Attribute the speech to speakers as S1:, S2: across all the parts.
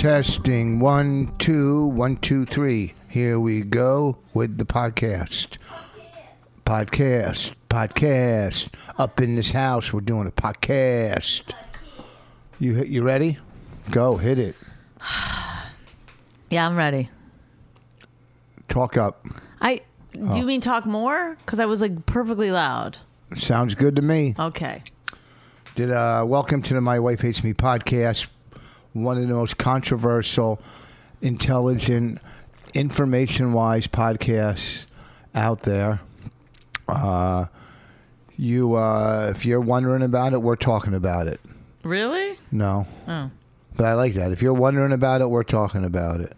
S1: Testing one, two, one, two, three. Here we go with the podcast. Podcast, podcast. Up in this house, we're doing a podcast. You you ready? Go hit it.
S2: Yeah, I'm ready.
S1: Talk up.
S2: I do you mean talk more? Because I was like perfectly loud.
S1: Sounds good to me.
S2: Okay.
S1: Did uh, welcome to the My Wife Hates Me podcast. One of the most controversial, intelligent, information-wise podcasts out there. Uh, you, uh, if you're wondering about it, we're talking about it.
S2: Really?
S1: No,
S2: Oh.
S1: but I like that. If you're wondering about it, we're talking about it.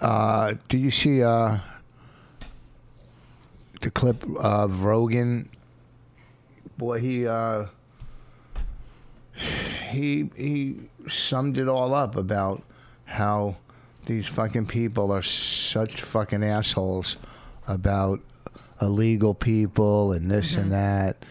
S1: Uh, do you see uh, the clip of Rogan? Boy, he uh, he he summed it all up about how these fucking people are such fucking assholes about illegal people and this and mm-hmm. that.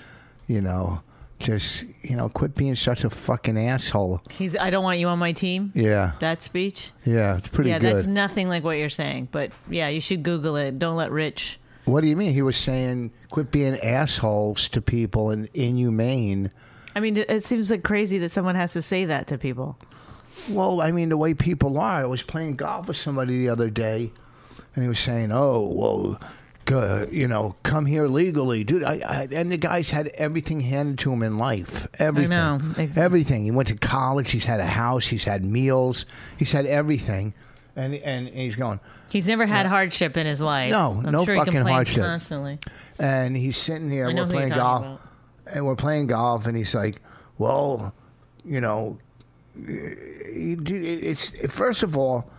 S1: You know, just you know, quit being such a fucking asshole.
S2: He's. I don't want you on my team.
S1: Yeah,
S2: That speech.
S1: yeah, it's pretty
S2: yeah,
S1: good.
S2: that's nothing like what you're saying. But yeah, you should Google it. Don't let Rich.
S1: What do you mean? He was saying, quit being assholes to people and inhumane.
S2: I mean, it, it seems like crazy that someone has to say that to people.
S1: Well, I mean, the way people are. I was playing golf with somebody the other day, and he was saying, oh, well, you know, come here legally. Dude, I, I, and the guy's had everything handed to him in life. Everything.
S2: know. Ex-
S1: Everything. He went to college. He's had a house. He's had meals. He's had everything. And, and he's going,
S2: He's never had hardship in his life.
S1: No,
S2: I'm
S1: no
S2: sure
S1: fucking hardship.
S2: constantly.
S1: and he's sitting here.
S2: I
S1: We're playing golf,
S2: about.
S1: And we're playing golf, and he's like, "Well, you know, it's first of all,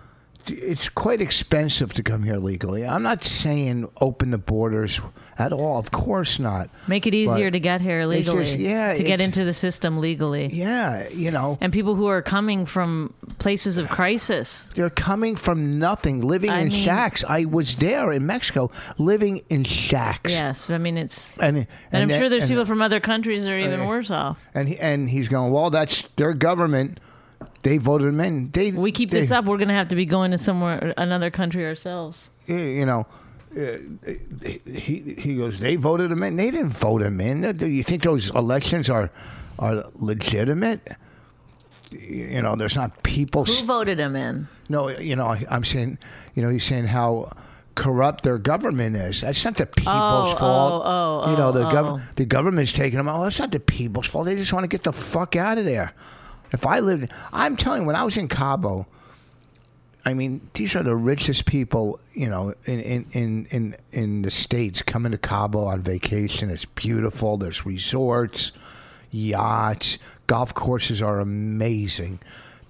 S1: it's quite expensive to come here legally. I'm not saying open the borders at all. Of course not.
S2: Make it easier to get here legally.
S1: just- yeah,
S2: To get into the system legally.
S1: Yeah, you know,
S2: And people who are coming from places of crisis.
S1: they're coming from nothing, living
S2: I
S1: in
S2: mean-
S1: shacks. I was there in Mexico, living in shacks.
S2: Yes, I mean it's.
S1: And,
S2: And, I'm
S1: that-
S2: sure there's
S1: and-
S2: people from other countries that are even
S1: Uh,
S2: worse off.
S1: And he, and he's going, well, that's their government. They voted him in. They
S2: We keep
S1: they,
S2: this up, we're going to have to be going to somewhere, another country ourselves.
S1: You know, uh, he he goes. They voted him in. They didn't vote him in. Do you think those elections are are legitimate? You know, there's not people.
S2: Who voted him in?
S1: No, you know, I, I'm saying, you know, he's saying how corrupt their government is. That's not the people's
S2: Oh,
S1: fault.
S2: oh, oh,
S1: you know, the
S2: oh,
S1: gov-
S2: oh.
S1: the government's taking them. Oh, that's not the people's fault. They just want to get the fuck out of there. If I lived, I'm telling you, when I was in Cabo, I mean, these are the richest people, you know, in in in in, in the states coming to Cabo on vacation. It's beautiful. There's resorts, yachts, golf courses are amazing.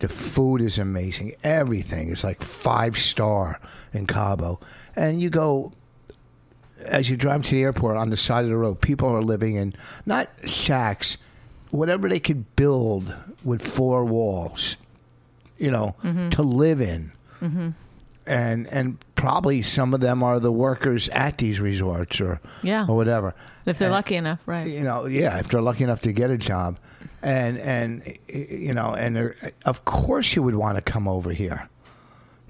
S1: The food is amazing. Everything is like five star in Cabo. And you go as you drive to the airport on the side of the road, people are living in not shacks, whatever they could build with four walls, you know, mm-hmm. to live in. Mm-hmm. And and probably some of them are the workers at these resorts or
S2: Yeah.
S1: or whatever.
S2: If they're
S1: And-
S2: lucky enough, right?
S1: you know, yeah, if they're lucky enough to get a job, and and you know, and they're, of course you would want to come over here.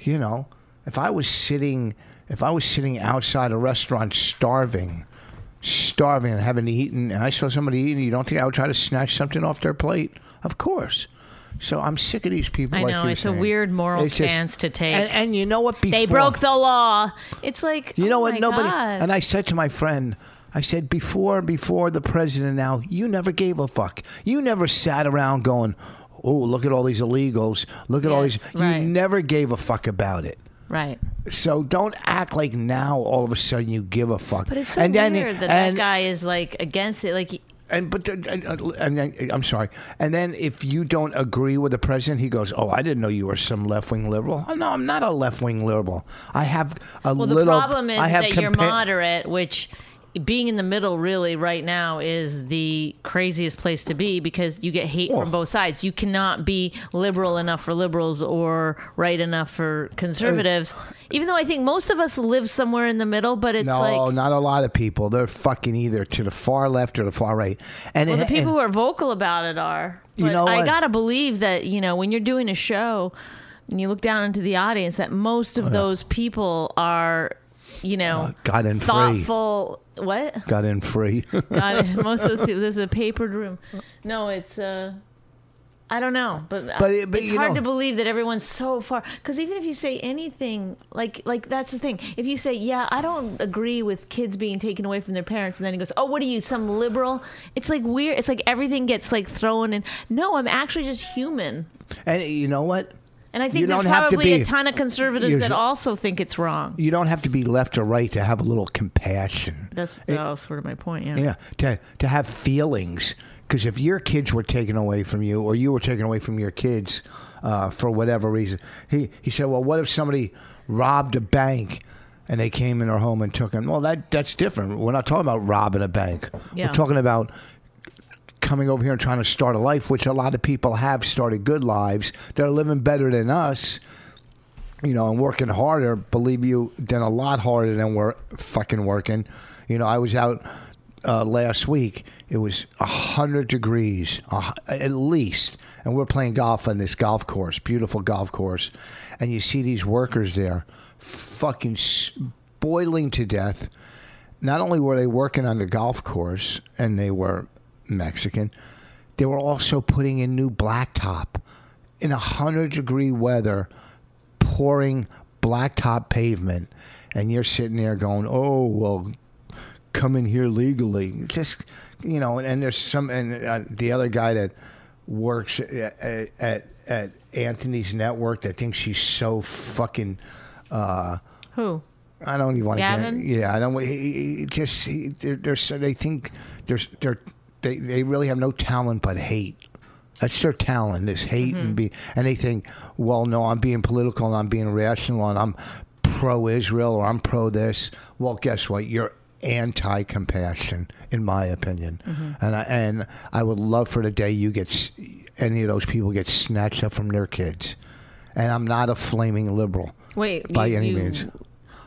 S1: You know, if I was sitting, if I was sitting outside a restaurant starving, starving and haven't eaten, and I saw somebody eating, you don't think I would try to snatch something off their plate? Of course. So I'm sick of these people.
S2: I
S1: like
S2: know, it's a weird moral
S1: It's just-
S2: stance to take.
S1: And, and you know what? Before,
S2: they broke the law. It's like
S1: you know
S2: oh
S1: what? Nobody.
S2: God.
S1: And I said to my friend, I said before before the president now, you never gave a fuck. You never sat around going, "Oh, look at all these illegals. Look at all
S2: Yes,
S1: these."
S2: right.
S1: You never gave a fuck about it.
S2: Right.
S1: So don't act like now all of a sudden you give a fuck.
S2: But it's so
S1: and then,
S2: weird that
S1: and,
S2: that guy is like against it. Like,
S1: And but the- and, uh, and then I'm sorry. And then if you don't agree with the president, he goes, "Oh, I didn't know you were some left wing liberal." Oh, no, I'm not a left wing liberal. I have a
S2: well, the problem is
S1: I have
S2: that you're moderate, which being in the middle really right now is the craziest place to be because you get hate
S1: Well-
S2: from both sides. You cannot be liberal enough for liberals or right enough for conservatives. Even though I think most of us live somewhere in the middle, but it's
S1: No,
S2: like
S1: not a lot of people. They're fucking either to the far left or the far right. And
S2: Well, the
S1: and-
S2: people who are vocal about it are. But
S1: You know
S2: I gotta believe that you know when you're doing a show and you look down into the audience, that most of those people are, you know,
S1: Uh, got in free.
S2: What?
S1: got in free.
S2: God, most of those people. This is a papered room. No, it's uh I don't know, but,
S1: But it- but
S2: it's hard
S1: know-
S2: to believe that everyone's so far. Because even if you say anything, like like that's the thing. If you say, "Yeah, I don't agree with kids being taken away from their parents," and then he goes, "Oh, what are you, some liberal?" It's like weird. It's like everything gets like thrown in. No, I'm actually just human.
S1: and you know what?
S2: And I
S1: You
S2: think there's
S1: have to
S2: probably
S1: be-
S2: a ton of conservatives that also think it's wrong.
S1: You don't have to be left or right to have a little compassion.
S2: That's that sort of my point. Yeah.
S1: Yeah, to to have feelings. Because if your kids were taken away from you, or you were taken away from your kids uh, for whatever reason, he he said, "Well, what if somebody robbed a bank and they came in our home and took them?" Well, that that's different. We're not talking about robbing a bank.
S2: Yeah.
S1: We're talking about coming over here and trying to start a life, which a lot of people have started good lives. They're living better than us. You know, and working harder, believe you, than a lot harder than we're fucking working. You know, I was out uh, last week. It was a hundred degrees, uh, at least, and we're playing golf on this golf course, beautiful golf course, and you see these workers there, fucking boiling to death. Not only were they working on the golf course, and they were Mexican, they were also putting in new blacktop in a hundred degree weather, pouring blacktop pavement, and you're sitting there going, "Oh well, come in here legally." Just you know, and, and there's some, and uh, the other guy that works at, at at Anthony's network that thinks he's so fucking. Uh,
S2: Who?
S1: I don't even want to. Yeah, I don't. He- he just he, they're, they're so they think they're they're they they really have no talent but hate. That's their talent, is hate
S2: Mm-hmm.
S1: and be, and they think, well, no, I'm being political and I'm being rational and I'm pro Israel or I'm pro this. Well, guess what? You're anti compassion, in my opinion,
S2: Mm-hmm.
S1: and I and I would love for the day you get any of those people get snatched up from their kids, and I'm not a flaming liberal
S2: Wait.
S1: by
S2: you-
S1: any
S2: you-
S1: means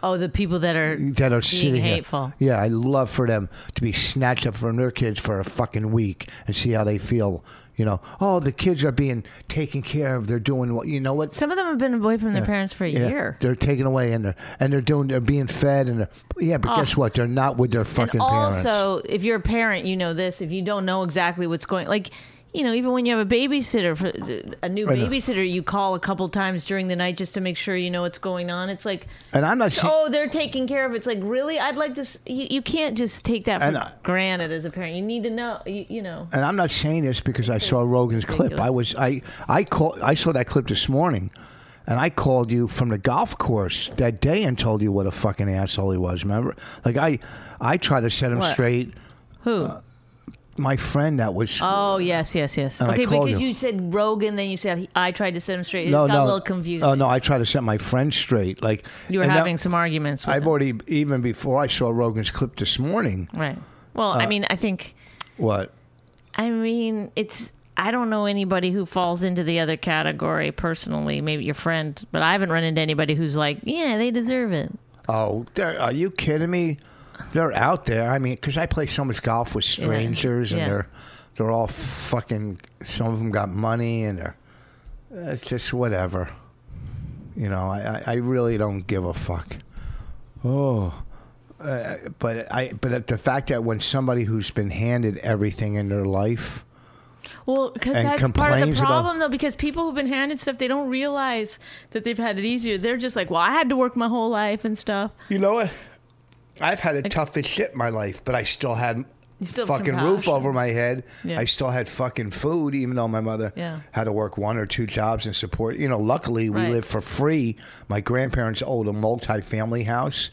S2: Oh, the people that are
S1: that are
S2: being
S1: sitting here.
S2: hateful.
S1: Yeah, I love for them to be snatched up from their kids for a fucking week and see how they feel. You know, oh, the kids are being taken care of. They're doing what you know what.
S2: Some of them have been away from their parents for a
S1: Yeah,
S2: year.
S1: They're taken away and they're and they're doing. They're being fed and yeah, but guess oh. what? They're not with their fucking
S2: Oh. and
S1: parents.
S2: also, if you're a parent, you know this. If you don't know exactly what's going, like, you know, even when you have a babysitter, for a new
S1: know.
S2: babysitter, you call a couple times during the night just to make sure you know what's going on. It's like,
S1: and I'm not.
S2: oh, they're taking care of. it. It's like, really? I'd like to. You, you can't just take that for
S1: I-
S2: granted as a parent. You need to know. You, you know.
S1: and I'm not saying this because I saw Rogan's clip. I was I I call I saw that clip this morning, and I called you from the golf course that day and told you what a fucking asshole he was. Remember, like I I tried to set him
S2: What?
S1: straight.
S2: Who?
S1: Uh, My friend that was
S2: oh, yes, yes, yes.
S1: And I
S2: okay,
S1: called
S2: because
S1: you.
S2: you. said Rogan, then you said he, I tried to set him straight. It
S1: no
S2: got
S1: no
S2: a little confusing.
S1: Oh no, I tried to set my friend straight. Like
S2: You were
S1: and that-
S2: having some arguments. With
S1: I've
S2: him.
S1: already even before I saw Rogan's clip this morning.
S2: Right. Well,
S1: Uh,
S2: I mean, I think.
S1: What?
S2: I mean, it's. I don't know anybody who falls into the other category personally. Maybe your friend, but I haven't run into anybody who's like, yeah, they deserve it.
S1: Oh, are you kidding me? They're out there. I mean, because I play so much golf with strangers, and
S2: Yeah.
S1: they're they're all fucking. Some of them got money, and they're. It's just whatever. You know, I, I, I really don't give a fuck. Oh, uh, but I but the fact that when somebody who's been handed everything in their life,
S2: Well, because that's part of the
S1: complains about-
S2: problem, though. Because people who've been handed stuff, they don't realize that they've had it easier. They're just like, well, I had to work my whole life and stuff.
S1: you know what? I've had the toughest shit in my life, but I still had
S2: still have
S1: fucking roof
S2: compassion.
S1: over my head.
S2: Yeah.
S1: I still had fucking food, even though my mother
S2: Yeah.
S1: had to work one or two jobs and support. You know, luckily we
S2: Right.
S1: lived for free. My grandparents owned a multi-family house,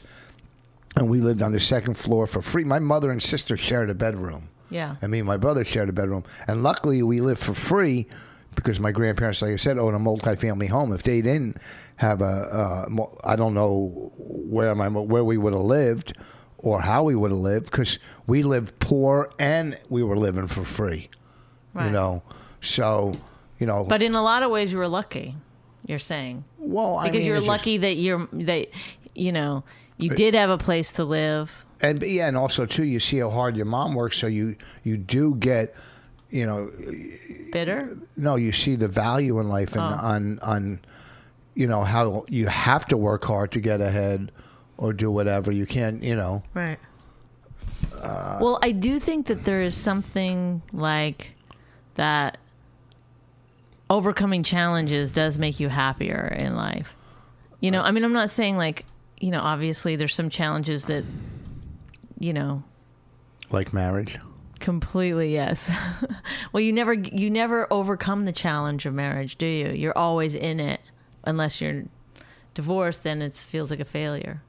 S1: and we lived on the second floor for free. My mother and sister shared a bedroom.
S2: Yeah.
S1: And me and my brother shared a bedroom. And luckily, we lived for free because my grandparents, like I said, owned a multi-family home. If they didn't have a, uh, I don't know where my where we would have lived or how we would have lived because we lived poor and we were living for free. You know, so you know.
S2: But in a lot of ways, you were lucky. You're saying
S1: well, I
S2: because
S1: mean,
S2: you're
S1: it's just-
S2: lucky that you're that you know you did have a place to live.
S1: and yeah, and also too, you see how hard your mom works, so you you do get, you know,
S2: Bitter.
S1: no, you see the value in life and
S2: Oh.
S1: on on you know how you have to work hard to get ahead or do whatever. You can't, you know.
S2: Right. Uh, well, I do think that there is something like that. Overcoming challenges does make you happier in life. You know, I mean, I'm not saying like, you know, obviously there's some challenges that, you know,
S1: Like marriage.
S2: completely yes. well, you never you never overcome the challenge of marriage, do you? You're always in it, unless you're divorced. Then it feels like a failure.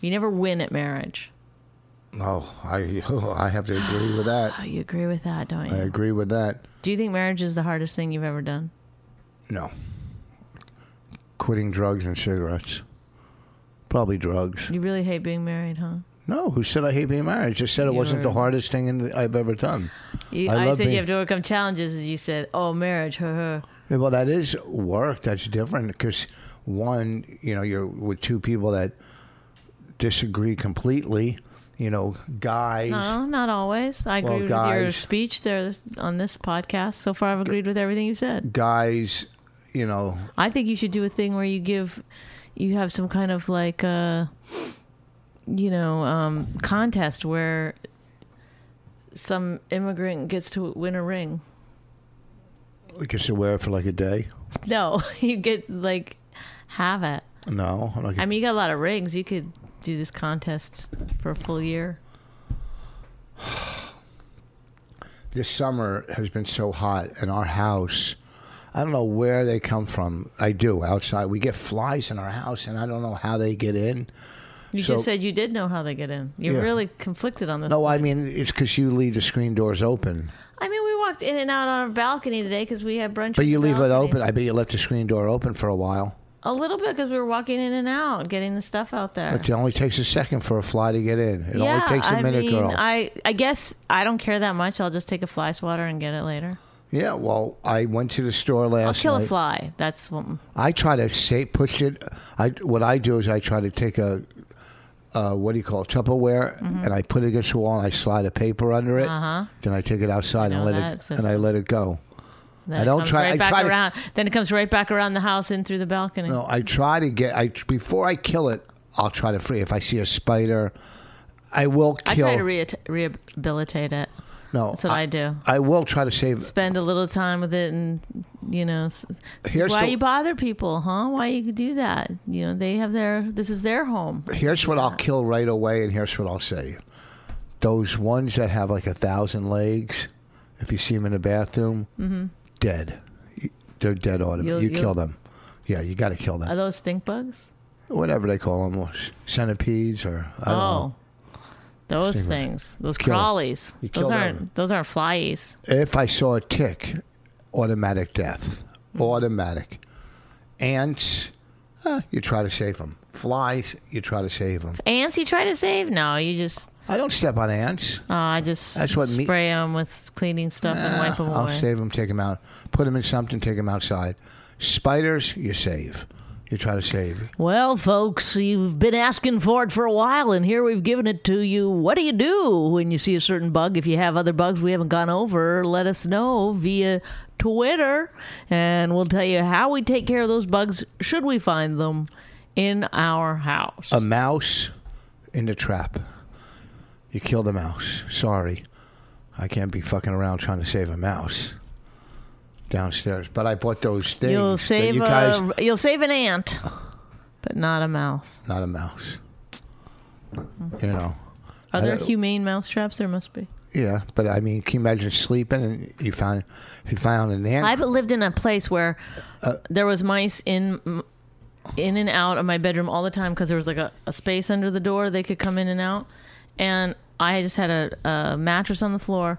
S2: You never win at marriage.
S1: Oh, I I have to agree with that.
S2: You agree with that, don't you?
S1: I agree with that.
S2: Do you think marriage is the hardest thing you've ever done?
S1: No. Quitting drugs and cigarettes. Probably drugs.
S2: You really hate being married, huh?
S1: No, who said I hate being married? I just said it wasn't the hardest thing in, I've ever done.
S2: You,
S1: I
S2: I, said
S1: being-
S2: you have to overcome challenges, and you said, "Oh, marriage." Huh, huh.
S1: Well, that is work. That's different because one, you know, you're with two people that disagree completely. You know, guys.
S2: No, not always. I
S1: Well,
S2: agree with your speech there on this podcast. So far, I've agreed with everything you said.
S1: Guys, you know,
S2: I think you should do a thing where you give, you have some kind of like uh you know, um, contest where some immigrant gets to win a ring.
S1: We can still wear it for like a day.
S2: No, you get like have it.
S1: No, I'm not.
S2: I mean, you got a lot of rings. You could do this contest for a full year.
S1: this summer has been so hot, and our house. I don't know where they come from. I do outside. We get flies in our house, and I don't know how they get in.
S2: You
S1: So-
S2: just said you did know how they get in. You're
S1: Yeah.
S2: really conflicted on this.
S1: No, I mean it's because you leave the screen doors open.
S2: I mean, we walked in and out on our balcony today because we had brunch.
S1: But you leave it open. I bet you left the screen door open for a while.
S2: A little bit because we were walking in and out, getting the stuff out there.
S1: But it only takes a second for a fly to get in. It
S2: yeah,
S1: only takes a
S2: I
S1: minute,
S2: mean,
S1: girl.
S2: I I guess I don't care that much. I'll just take a fly swatter and get it later.
S1: yeah, well, I went to the store last
S2: I'll kill
S1: night.
S2: a fly. That's what.
S1: I try to say push it. I what I do is I try to take a. Uh, what do you call it? Tupperware, and I put it against the wall, and I slide a paper under it.
S2: Mm-hmm. Uh-huh.
S1: Then I take it outside and let it, and I let it go.
S2: Then
S1: I
S2: it
S1: don't
S2: comes
S1: try-
S2: Right
S1: I
S2: back
S1: try to-
S2: around. Then it comes right back around the house in through the balcony.
S1: No, I try to get. I before I kill it, I'll try to free. If I see a spider, I will kill.
S2: I try to re- rehabilitate it.
S1: No,
S2: That's what I, do.
S1: I will try to save.
S2: Spend a little time with it, and you know,
S1: Here's
S2: why
S1: the-
S2: you bother people, huh? Why you do that? You know, they have their. This is their home.
S1: Here's what I'll kill right away, and here's what I'll say: those ones that have like a thousand legs, if you see them in the bathroom, dead. They're dead automatically.
S2: Mm-hmm.
S1: You
S2: you'll-
S1: kill them. Yeah, you got to kill them.
S2: Are those stink bugs?
S1: Whatever they call them, centipedes, or I don't know.
S2: Oh, those things, those
S1: Kill
S2: crawlies. Those aren't.
S1: them.
S2: Those aren't flies.
S1: If I saw a tick, automatic death.
S2: Mm-hmm.
S1: Automatic. Ants, eh, you try to save them. Flies, you try to save them.
S2: Ants, you try to save? No, you just.
S1: I don't step on ants.
S2: Oh, I just
S1: That's what me-
S2: spray them with cleaning stuff and wipe them
S1: I'll
S2: away.
S1: save them, take them out, put them in something, take them outside. Spiders, you save. You try to save.
S2: Well, folks, you've been asking for it for a while, and here we've given it to you. What do you do when you see a certain bug? If you have other bugs we haven't gone over, let us know via Twitter, and we'll tell you how we take care of those bugs should we find them in our house.
S1: A mouse in the trap. You kill the mouse. Sorry. I can't be fucking around trying to save a mouse downstairs. But I bought those things.
S2: you'll save
S1: you guys,
S2: a, you'll save an ant, but not a mouse.
S1: not a mouse. You know.
S2: Are there humane mouse traps? There must be.
S1: Yeah, but I mean, can you imagine sleeping and you found if you found an ant?
S2: I've lived in a place where
S1: Uh,
S2: there was mice in in and out of my bedroom all the time because there was like a, a space under the door they could come in and out, and I just had a, a mattress on the floor,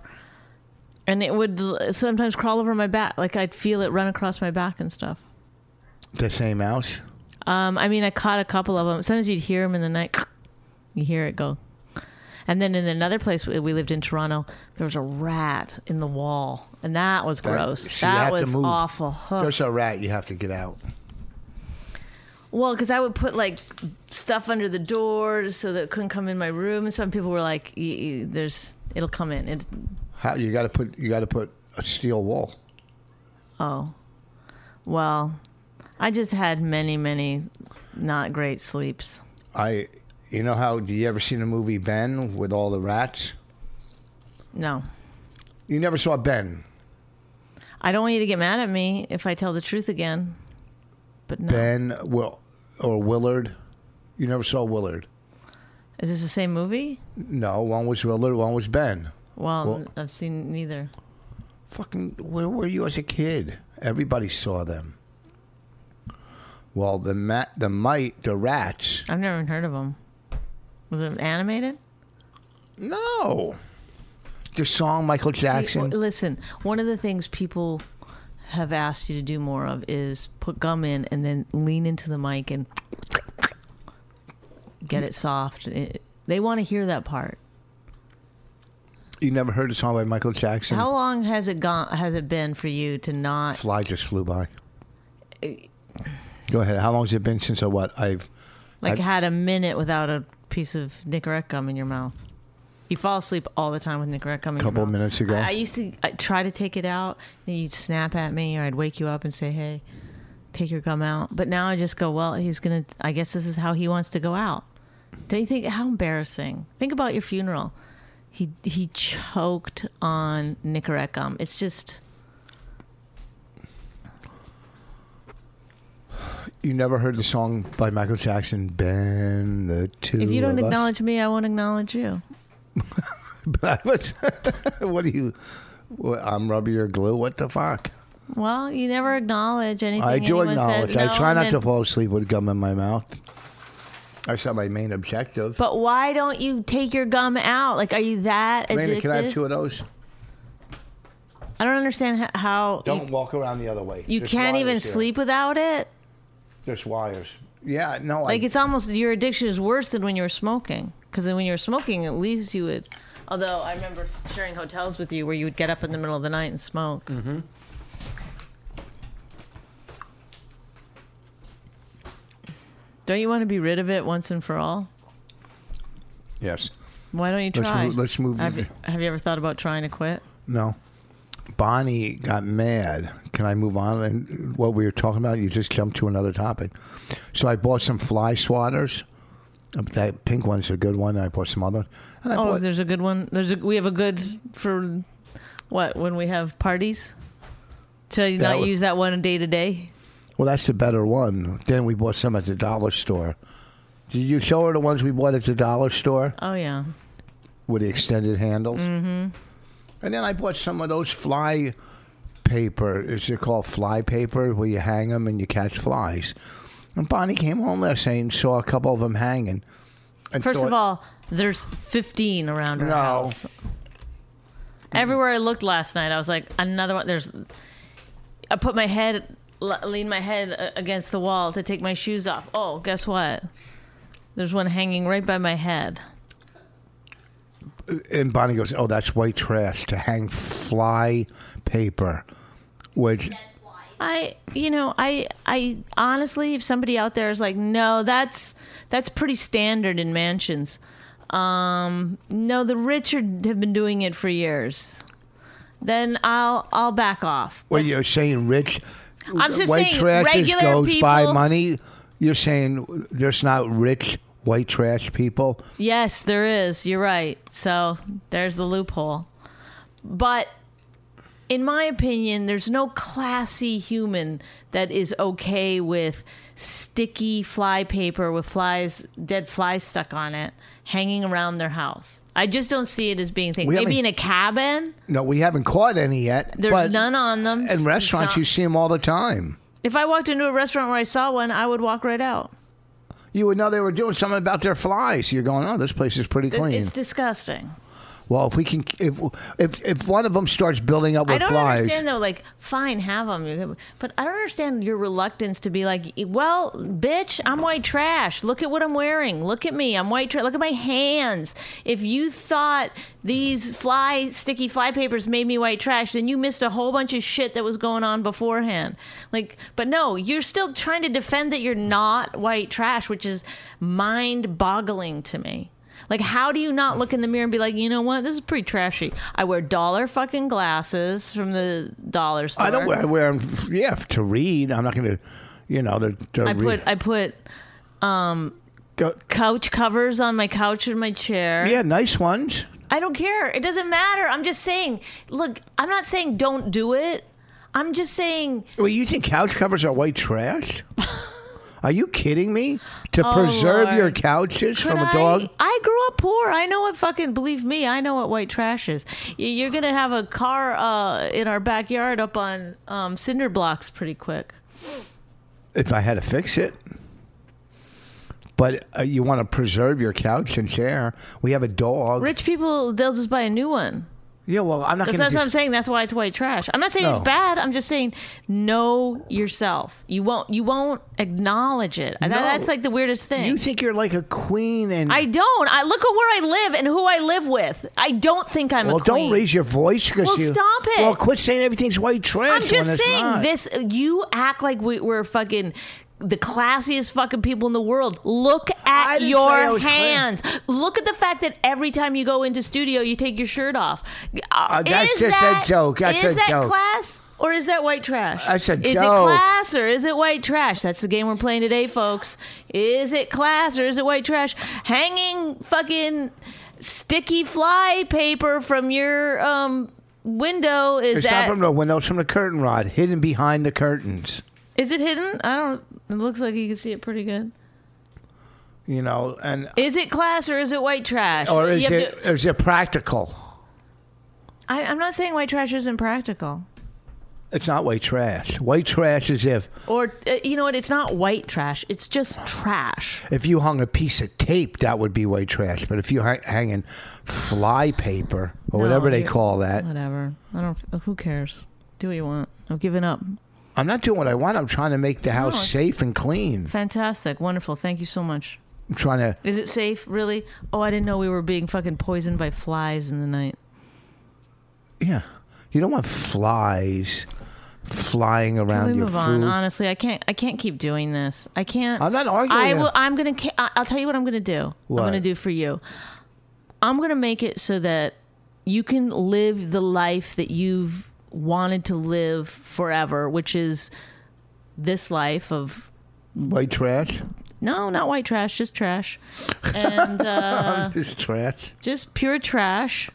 S2: and it would sometimes crawl over my back, like I'd feel it run across my back and stuff.
S1: the same mouse.
S2: Um, I mean, I caught a couple of them. Sometimes you'd hear them in the night. You hear it go. And then in another place we lived in Toronto, there was a rat in the wall, and that was gross.
S1: See, you
S2: that was awful. Ugh.
S1: There's a rat. You have to get out.
S2: Well, because I would put like stuff under the door so that it couldn't come in my room, and some people were like, "There's, it'll come in." It,
S1: How you got to put you got to put a steel wall.
S2: oh, well, I just had many, many not great sleeps.
S1: I, you know how? Do you ever seen the movie Ben with all the rats?
S2: No,
S1: You never saw Ben.
S2: I don't want you to get mad at me if I tell the truth again. But no,
S1: Ben Will or Willard. You never saw Willard.
S2: is this the same movie?
S1: No, one was Willard, one was Ben.
S2: Well,
S1: Well-
S2: I've seen neither.
S1: Fucking, where were you as a kid? Everybody saw them. Well, the mat, the mite, the rats.
S2: I've never even heard of them. Was it animated?
S1: No. The song Michael Jackson.
S2: Well, Listen, one of the things people have asked you to do more of is put gum in and then lean into the mic and get it soft. It- they want to hear that part.
S1: You never heard a song by Michael Jackson?
S2: How long has it gone? Has it been for you to not?
S1: Fly just flew by. Go ahead. How long has it been since I what? I've
S2: Like
S1: I-
S2: had a minute without a piece of Nicorette gum in your mouth. You fall asleep all the time with Nicorette gum A
S1: Couple minutes ago.
S2: I, I used to I try to take it out, and you'd snap at me, or I'd wake you up and say, "Hey, take your gum out." But now I just go, "Well, he's gonna. I guess this is how he wants to go out." Don't you think how embarrassing? Think about your funeral. He he choked on Nicorette gum. It's just
S1: you never heard the song by Michael Jackson, Ben the Two.
S2: if you don't
S1: of Us?
S2: acknowledge me, I won't acknowledge you.
S1: What do you? What, I'm rubber your glue. What the fuck?
S2: Well, you never acknowledge anything.
S1: I do acknowledge.
S2: Says.
S1: I try not
S2: then-
S1: to fall asleep with gum in my mouth. That's not my main objective.
S2: But why don't you take your gum out? Like, are you that
S1: Raina,
S2: addicted?
S1: can I have two of those?
S2: I don't understand ho- how
S1: Don't
S2: you,
S1: walk around the other way.
S2: you
S1: There's
S2: can't even
S1: here.
S2: sleep without it.
S1: There's wires. Yeah, no.
S2: Like,
S1: I,
S2: it's almost your addiction is worse than when you were smoking. Because when you were smoking, at least you would. Although I remember sharing hotels with you where you would get up in the middle of the night and smoke.
S1: Mm-hmm.
S2: Don't you want to be rid of it once and for all?
S1: yes.
S2: Why don't you
S1: Let's
S2: try?
S1: move- let's move-
S2: Have you, have you ever thought about trying to quit?
S1: No. Bonnie got mad. Can I move on? And what we were talking about, you just jumped to another topic. So I bought some fly swatters. Um, that pink one's a good one. I bought some other. And I
S2: Oh,
S1: bought,
S2: there's a good one. There's a we have a good for what when we have parties. So you not
S1: wa-
S2: use that one day to day.
S1: Well, that's the better one. Then we bought some at the dollar store. Did you show her the ones we bought at the dollar store
S2: Oh yeah.
S1: with the extended handles? Mm-hmm. And then I bought some of those fly paper. Is it called fly paper where you hang them and you catch flies? And Bonnie came home last night and saw a couple of them hanging. And
S2: First
S1: thought-
S2: of all, there's 15 around her
S1: No.
S2: house. Everywhere I looked last night, I was like, another one. There's. I put my head, lean my head uh, against the wall to take my shoes off. Oh, guess what? There's one hanging right by my head.
S1: and Bonnie goes, "Oh, that's white trash to hang fly paper." Which
S2: I, you know, I, I honestly, if somebody out there is like, no, that's that's pretty standard in mansions. Um, no, the rich are, have been doing it for years. Then I'll I'll back off.
S1: what you're saying, rich
S2: I'm just
S1: white
S2: saying
S1: trash just
S2: regular
S1: goes by
S2: people-
S1: money. You're saying there's not rich white trash people.
S2: Yes, there is. You're right. So there's the loophole. But in my opinion, there's no classy human that is okay with sticky fly paper with flies, dead flies stuck on it, hanging around their house. I just don't see it as being thing.
S1: We
S2: Maybe in a cabin,
S1: No, we haven't caught any yet.
S2: there's none on them.
S1: In restaurants,
S2: not-
S1: you see them all the time.
S2: if I walked into a restaurant where I saw one, I would walk right out.
S1: You would know they were doing something about their flies. You're going, oh, this place is pretty clean.
S2: It's disgusting.
S1: Well, if we can, if if if one of them starts building up with
S2: I don't
S1: flies,
S2: understand though. Like, fine, have them, but I don't understand your reluctance to be like, well, bitch, I'm white trash. Look at what I'm wearing. Look at me. I'm white trash. Look at my hands. If you thought these fly sticky fly papers made me white trash, then you missed a whole bunch of shit that was going on beforehand. Like, but no, you're still trying to defend that you're not white trash, which is mind-boggling to me. Like, how do you not look in the mirror and be like, you know what, this is pretty trashy. I wear dollar fucking glasses from the dollar store.
S1: I don't wear, I wear yeah, to read. I'm not going to, you know, to, to
S2: I
S1: read.
S2: put I put um,
S1: Go-
S2: couch covers on my couch and my chair.
S1: yeah, nice ones.
S2: I don't care. It doesn't matter. I'm just saying. Look, I'm not saying don't do it. I'm just saying.
S1: Well, you think couch covers are white trash? Are you kidding me? To
S2: Oh,
S1: preserve your couches
S2: Could
S1: from a dog?
S2: I grew up poor. I know what fucking believe me. I know what white trash is. You're gonna have a car uh, in our backyard up on um, cinder blocks pretty quick.
S1: If I had to fix it. But uh, you want to preserve your couch and chair. We have a dog.
S2: Rich people, they'll just buy a new one.
S1: Yeah, well, I'm not
S2: That's, that's what I'm saying. That's why it's white trash. I'm not saying
S1: No.
S2: it's bad. I'm just saying know yourself. You won't. You won't acknowledge it. And that- that's like the weirdest thing.
S1: You think you're like a queen and.
S2: I don't. I look at where I live and who I live with. I don't think I'm
S1: well,
S2: a queen.
S1: Well, don't raise your voice because
S2: Well,
S1: you.
S2: stop it.
S1: Well, quit saying everything's white trash.
S2: I'm just saying this. You act like we, we're fucking the classiest fucking people in the world. Look at
S1: didn't say I
S2: your
S1: was clean.
S2: hands. Look at the fact that every time you go into studio, you take your shirt off.
S1: Uh, that's
S2: Is
S1: just a
S2: that-
S1: joke. That's
S2: is
S1: a
S2: that
S1: joke.
S2: class? Or is that white trash?
S1: That's a
S2: Is it class or is it white trash? That's the game we're playing today, folks. Is it class or is it white trash? Hanging fucking sticky fly paper from your um, window is
S1: It's
S2: that
S1: not from the window. It's from the curtain rod, hidden behind the curtains.
S2: Is it hidden? I don't. It looks like you can see it pretty good.
S1: You know, and
S2: Is it class or is it white trash?
S1: or is
S2: have
S1: it is it practical?
S2: I, I'm not saying white trash isn't practical.
S1: It's not white trash. White trash is if
S2: Or uh, you know what? It's not white trash. It's just trash.
S1: if you hung a piece of tape, that would be white trash. But if you hang hanging fly paper or
S2: No,
S1: whatever they call that,
S2: Whatever. I don't. Who cares? Do what you want. I've given up.
S1: I'm not doing what I want. I'm trying to make the house
S2: it's-
S1: safe and clean.
S2: Fantastic. Wonderful. Thank you so much.
S1: I'm trying to.
S2: Is it safe? Really? Oh, I didn't know we were being fucking poisoned by flies in the night.
S1: Yeah, you don't want flies flying
S2: Can
S1: around
S2: we
S1: your
S2: move
S1: food.
S2: on? Honestly, I can't. I can't keep doing this. I can't.
S1: I'm not arguing
S2: I will. I'm gonna. ca- I- I'll tell you what I'm gonna do.
S1: What?
S2: I'm gonna do for you. I'm gonna make it so that you can live the life that you've wanted to live forever, which is this life of
S1: White trash.
S2: no, not white trash, just trash, and uh,
S1: Just trash.
S2: just pure trash.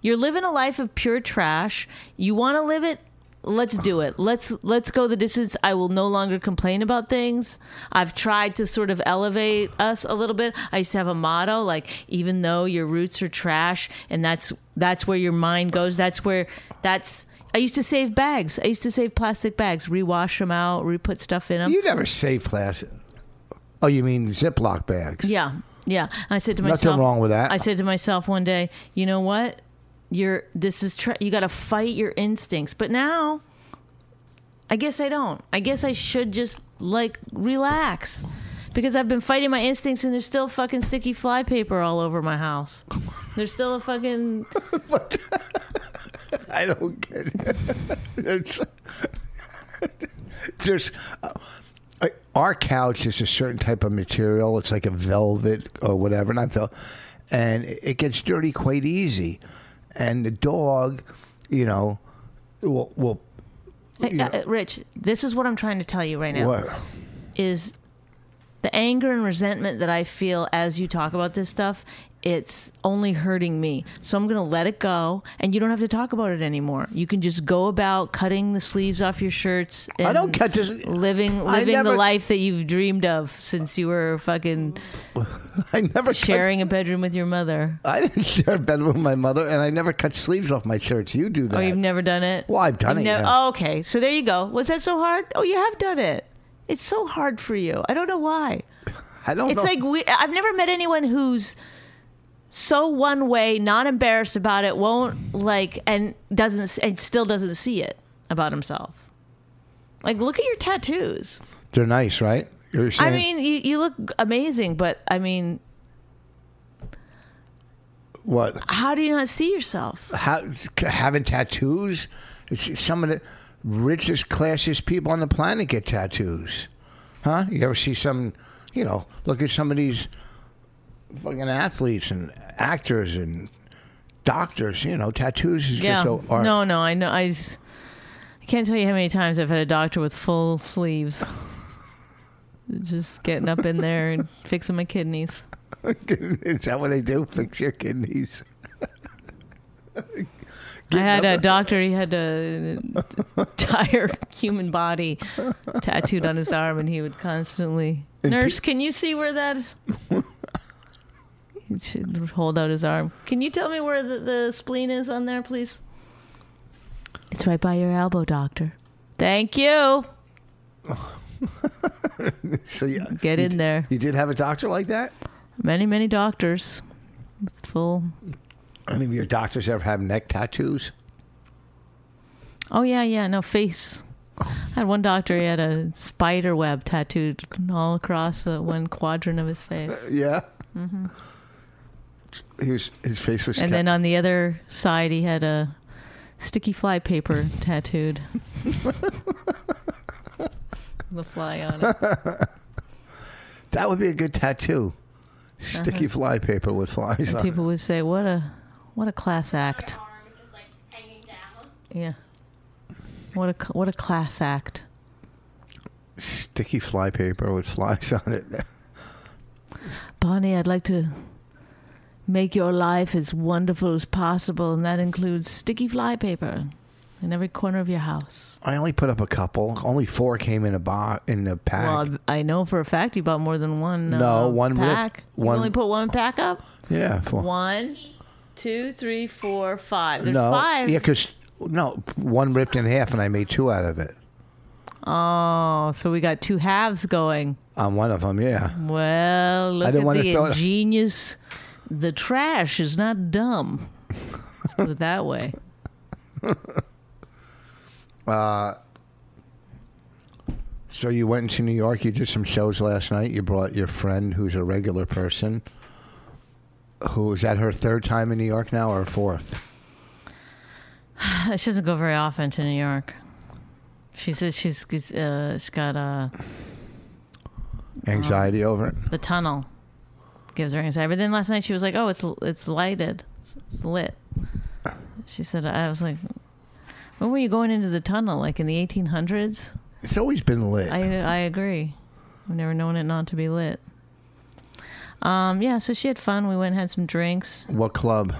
S2: You're living a life of pure trash. You want to live it? Let's do it. Let's let's go the distance. I will no longer complain about things. I've tried to sort of elevate us a little bit. I used to have a motto like even though your roots are trash and that's that's where your mind goes. That's where that's I used to save bags. I used to save plastic bags, rewash them out, re-put stuff in them.
S1: You never save plastic. Oh, you mean Ziploc bags?
S2: Yeah, yeah. I said to myself, Nothing
S1: wrong with that.
S2: I said to myself one day, you know what? You're this is tr- you got to fight your instincts. But now, I guess I don't. I guess I should just like relax. Because I've been fighting my instincts and there's still fucking sticky fly paper all over my house. There's still a fucking
S1: I don't get it. It's just uh, our couch is a certain type of material. It's like a velvet or whatever, not velvet, and it it gets dirty quite easy. And the dog, you know, will will.
S2: Hey, uh, uh, Rich, this is what I'm trying to tell you right now.
S1: What?
S2: is the anger and resentment that I feel as you talk about this stuff, it's only hurting me. So I'm going to let it go and you don't have to talk about it anymore. You can just go about cutting the sleeves off your shirts and
S1: I don't cut this.
S2: living living the life that you've dreamed of since you were fucking
S1: I never cut-
S2: sharing a bedroom with your mother.
S1: I didn't share a bedroom with my mother, and I never cut sleeves off my shirts. You do oh, that.
S2: Oh, you've never done it?
S1: Well, I've done
S2: You've
S1: it,
S2: nev-
S1: yeah.
S2: Oh, okay. So there you go. Was that so hard? Oh, you have done it. It's so hard for you. I don't know why.
S1: I don't
S2: It's
S1: know.
S2: like we, I've never met anyone who's so one way, not embarrassed about it, won't like, and doesn't, and still doesn't see it about himself. Like, look at your tattoos.
S1: They're nice, right? You're
S2: I mean, you, you look amazing, but I mean,
S1: what?
S2: how do you not see yourself?
S1: How, having tattoos? It's some of the richest, classiest people on the planet get tattoos. Huh? You ever see some? You know, look at some of these fucking athletes and actors and doctors. You know, tattoos is
S2: Yeah.
S1: just so. Art.
S2: No, no, I know. I, I can't tell you how many times I've had a doctor with full sleeves. Just getting up in there and fixing my kidneys.
S1: is that what they do? Fix your kidneys?
S2: I had a doctor, he had a entire human body tattooed on his arm, and he would constantly, Nurse, can you see where that. He should hold out his arm. Can you tell me where the, the spleen is on there, please? It's right by your elbow, doctor. Thank you.
S1: So you,
S2: Get in there.
S1: you did have a doctor like that?
S2: Many, many doctors with full.
S1: Any of your doctors ever have neck tattoos?
S2: Oh yeah, yeah. No face. I had one doctor. He had a spider web tattooed all across uh, one quadrant of his face,
S1: Yeah. Mm-hmm. He was, his face was.
S2: and
S1: kept-
S2: then on the other side, he had a sticky fly paper tattooed. the fly on it.
S1: that would be a good tattoo. Sticky fly paper with flies on it.
S2: People would say, "What a, what a class act."
S3: arm is just like hanging down.
S2: Yeah. What a what a class act.
S1: Sticky fly paper with flies on it.
S2: Bonnie, I'd like to make your life as wonderful as possible, and that includes sticky fly paper in every corner of your house.
S1: I only put up a couple. Only four came in a box in a pack.
S2: Well, I I know for a fact you bought more than one. Uh,
S1: No, one rip-
S2: pack. You
S1: one-
S2: only put one pack up.
S1: yeah, four.
S2: One, two, three, four, five. There's
S1: no,
S2: five.
S1: yeah, because no, one ripped in half, and I made two out of it
S2: Oh, so we got two halves going.
S1: on one of them. Yeah,
S2: Well, look
S1: didn't
S2: at
S1: wanna
S2: the
S1: throw it-
S2: ingenious. The trash is not dumb. Let's put it that way.
S1: Uh, so you went into New York. You did some shows last night. You brought your friend, who's a regular person. Who is that? Her third time in New York now, or fourth?
S2: She doesn't go very often to New York. She says she's uh, she's got uh,
S1: Anxiety over it.
S2: the tunnel gives her anxiety. But then last night she was like, "Oh, it's it's lighted, it's lit." She said, "I was like, when were you going into the tunnel? Like in the 1800s?"
S1: It's always been lit.
S2: I I agree. I've never known it not to be lit. Um, yeah, so she had fun. We went and had some drinks.
S1: what club?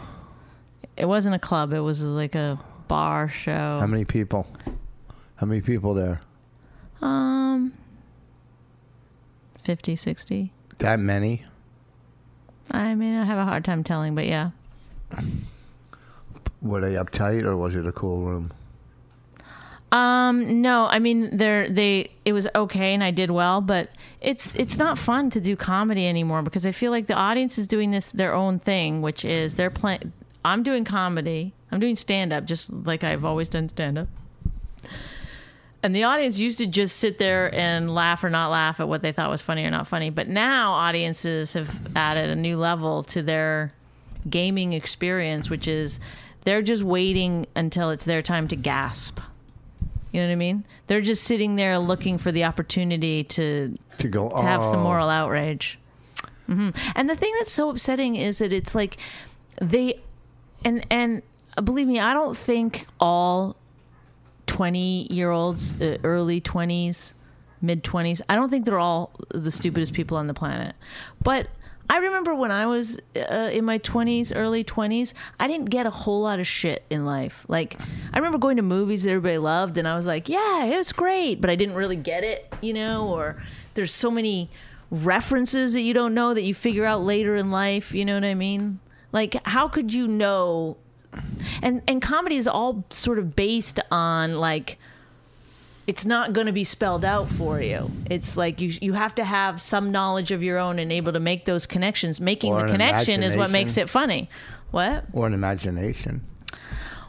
S2: It wasn't a club. It was like a bar show.
S1: How many people? How many people there?
S2: Um, 50, 60.
S1: That many?
S2: I mean, I have a hard time telling, but yeah.
S1: Were they uptight, or was it a cool room?
S2: Um, no, I mean, they're they. It was okay, and I did well, but it's it's not fun to do comedy anymore because I feel like the audience is doing this their own thing, which is they're playing. I'm doing comedy. I'm doing stand up, just like I've always done stand up. And the audience used to just sit there and laugh or not laugh at what they thought was funny or not funny. But now audiences have added a new level to their gaming experience, which is they're just waiting until it's their time to gasp. You know what I mean? They're just sitting there looking for the opportunity to
S1: To go.
S2: to have some
S1: "Oh."
S2: moral outrage. hmm And the thing that's so upsetting is that it's like they and and believe me, I don't think all twenty year olds, uh, early twenties, mid 20s. I don't think they're all the stupidest people on the planet. But I remember when I was uh, in my 20s, early 20s, I didn't get a whole lot of shit in life. Like, I remember going to movies that everybody loved, and I was like, yeah, it was great, but I didn't really get it, you know? Or there's so many references that you don't know that you figure out later in life, you know what I mean? Like, how could you know? And, and comedy is all sort of based on, like, it's not going to be spelled out for you. It's like you you have to have some knowledge of your own and able to make those connections. Making
S1: Or
S2: the connection is what makes it funny. What?
S1: Or an imagination.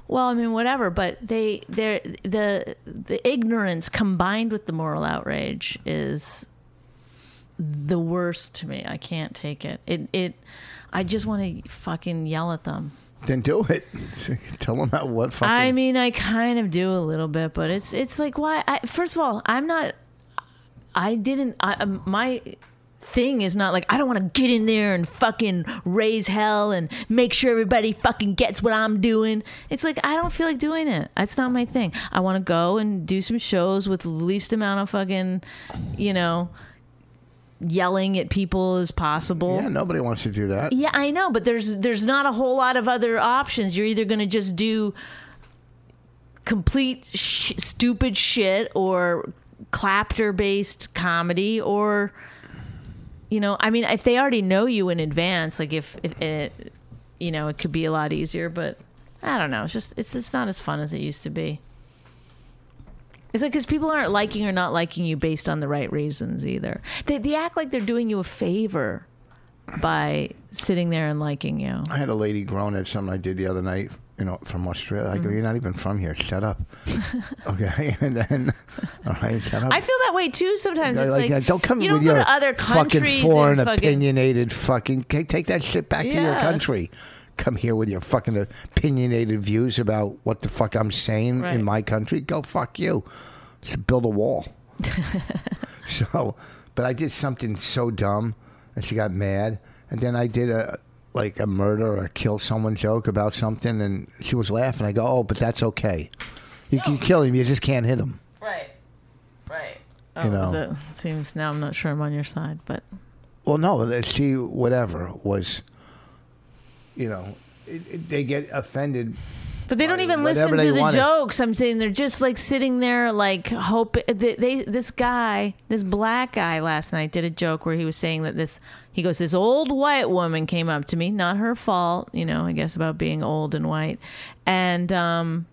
S2: Well, I mean, whatever. But they they the the ignorance combined with the moral outrage is the worst to me. I can't take it. It it. I just want to fucking yell at them.
S1: Then do it. Tell them how, what fucking.
S2: I mean, I kind of do a little bit, but it's it's like why? I, first of all, I'm not. I didn't. I, um, my thing is not like I don't want to get in there and fucking raise hell and make sure everybody fucking gets what I'm doing. It's like I don't feel like doing it. That's not my thing. I want to go and do some shows with the least amount of fucking, you know, yelling at people as possible.
S1: yeah, nobody wants to do that.
S2: Yeah, I know, but there's there's not a whole lot of other options. You're either going to just do complete sh- stupid shit or clapter based comedy or you know, I mean, if they already know you in advance, like if, if it you know, it could be a lot easier, but I don't know. It's just it's it's not as fun as it used to be. It's like because people aren't liking or not liking you based on the right reasons either. They they act like they're doing you a favor by sitting there and liking you.
S1: I had a lady groan at something I did the other night, you know, from Australia. I go,
S2: Mm-hmm.
S1: you're not even from here. Shut up. okay. And then, all right, shut up.
S2: I feel that way too sometimes. It's
S1: like,
S2: like,
S1: don't come
S2: you don't
S1: with
S2: go
S1: your
S2: to other
S1: fucking
S2: countries
S1: foreign
S2: fucking,
S1: opinionated fucking. Take, take that shit back to your
S2: Yeah.
S1: country. Come here with your fucking opinionated views about what the fuck I'm saying
S2: Right.
S1: in my country. Go fuck you. Build a wall. so, but I did something so dumb, and she got mad. And then I did a like a murder or a kill someone joke about something, and she was laughing. I go, oh, but that's okay. You can kill him, you just can't hit him.
S2: Right, right.
S1: You
S2: Oh,
S1: know.
S2: is it- seems now I'm not sure I'm on your side, but
S1: Well, no, that she whatever was, you know, it, it, they get offended.
S2: but they don't even listen to the
S1: wanna-
S2: jokes. I'm saying they're just like sitting there, like hope they, they. This guy, this black guy, last night did a joke where he was saying that this. He goes, this old white woman came up to me, not her fault, you know. I guess about being old and white, and um,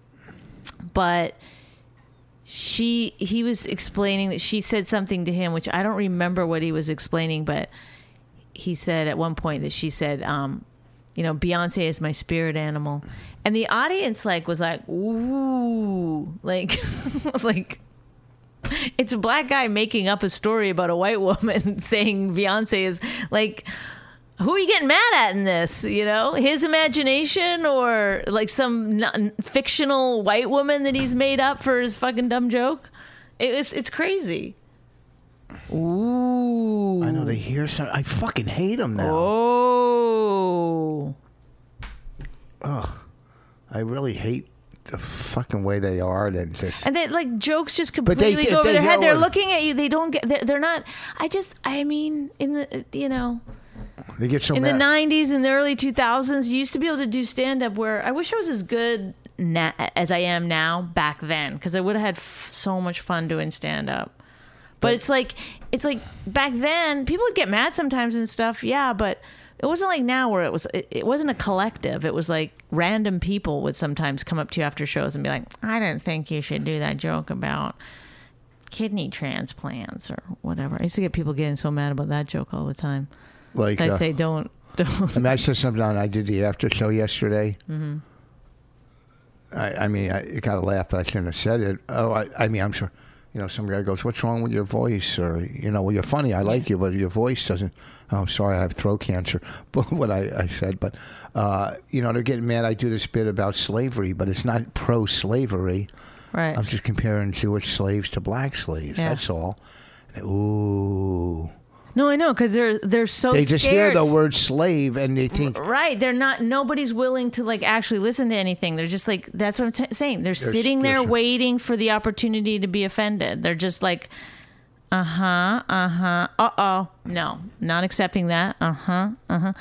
S2: but she he was explaining that she said something to him which i don't remember what he was explaining but he said at one point that she said um you know beyonce is my spirit animal and the audience like was like ooh like was like it's a black guy making up a story about a white woman saying beyonce is like who are you getting mad at in this? You know, his imagination or like some fictional white woman that he's made up for his fucking dumb joke? It was, it's crazy. Ooh.
S1: I know they hear some. I fucking hate them now.
S2: Oh. Ugh.
S1: I really hate the fucking way they are. That just
S2: And then like jokes just completely
S1: if
S2: go over
S1: they
S2: their head. They're looking at you. They don't get. They're, they're not. I just. I mean, in the you know.
S1: they get so
S2: in the 90s and the early 2000s you used to be able to do stand up where i wish i was as good na- as i am now back then because i would have had f- so much fun doing stand up but it's like it's like back then people would get mad sometimes and stuff yeah but it wasn't like now where it was it, it wasn't a collective it was like random people would sometimes come up to you after shows and be like i didn't think you should do that joke about kidney transplants or whatever i used to get people getting so mad about that joke all the time
S1: like
S2: I
S1: uh,
S2: say don't don't.
S1: I said something on. I did the after show yesterday. Mm-hmm. I, I mean, I it got a laugh, but I shouldn't have said it. Oh, I, I mean, I'm sure. You know, some guy goes, "What's wrong with your voice?" Or you know, well, you're funny. I like you, but your voice doesn't. Oh, I'm sorry, I have throat cancer. But what I, I said, but uh, you know, they're getting mad. I do this bit about slavery, but it's not pro-slavery.
S2: Right.
S1: I'm just comparing Jewish slaves to black slaves.
S2: Yeah.
S1: That's all. Ooh.
S2: No, I know because they're they're so
S1: They just hear the word slave and they think
S2: Right, they're not. Nobody's willing to like actually listen to anything. They're just like that's what I'm t- saying. They're, sitting there
S1: they're-
S2: waiting for the opportunity to be offended. They're just like, Uh huh. Uh huh. Uh oh. No, not accepting that. Uh huh. Uh huh.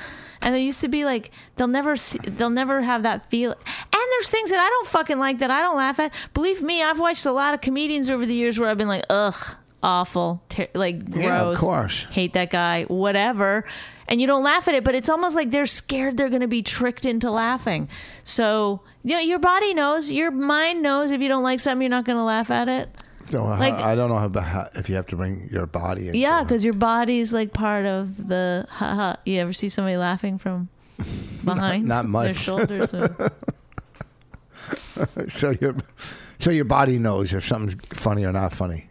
S2: And there used to be like they'll never see, they'll never have that feel. And there's things that I don't fucking like that I don't laugh at. Believe me, I've watched a lot of comedians over the years where I've been like, ugh, awful, ter- like gross.
S1: Yeah, of course.
S2: Hate that guy. Whatever. And you don't laugh at it, but it's almost like they're scared they're going to be tricked into laughing. So you know, your body knows, your mind knows if you don't like something, you're not going to laugh at it.
S1: No, I-
S2: Like-
S1: I don't know how, how, if you have to bring your body.
S2: Yeah, because your body's like part of the ha ha. You ever see somebody laughing from behind
S1: not
S2: their
S1: much.
S2: shoulders? Or,
S1: so your so your body knows if something's funny or not funny.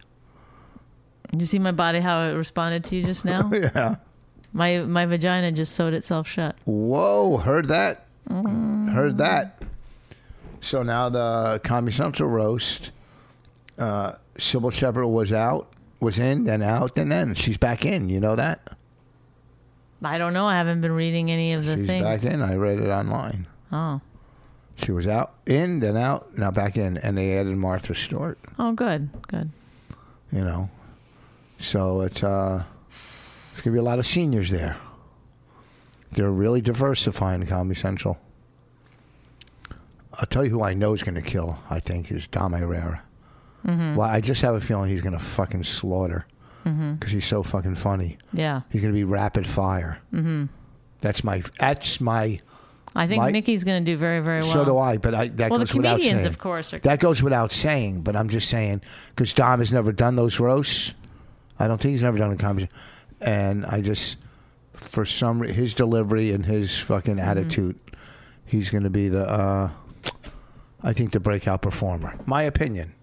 S2: You see my body how it responded to you just now?
S1: Yeah.
S2: My my vagina just sewed itself shut.
S1: Whoa, heard that?
S2: Mm-hmm.
S1: Heard that. So now the Comedy Central roast. Uh, Cybill Shepherd was out, was in, then out, then in. She's back in. You know that?
S2: I don't know. I haven't been reading any of the
S1: She's
S2: things.
S1: back in. I read it online.
S2: Oh,
S1: She was out, in, then out, now back in, and they added Martha Stewart.
S2: oh, good, good.
S1: You know, so it's uh, there's gonna be a lot of seniors there. They're really diversifying Comedy Central. I'll tell you who I know is gonna kill. I think is Dom Irrera.
S2: Mm-hmm.
S1: Well, I just have a feeling he's gonna fucking slaughter because he's so fucking funny.
S2: Yeah,
S1: He's gonna be rapid fire. Mm-hmm. That's my. That's my.
S2: I think
S1: Mike-
S2: Nikki's going to do very, very well.
S1: So do I. But I, that
S2: Well, the
S1: goes without
S2: comedians, of course, are.
S1: That goes without saying, but I'm just saying because Dom has never done those roasts. I don't think he's ever done a comedy, and I just for some re- his delivery and his fucking
S2: Mm-hmm.
S1: attitude, he's going to be the uh, I think the breakout performer. My opinion.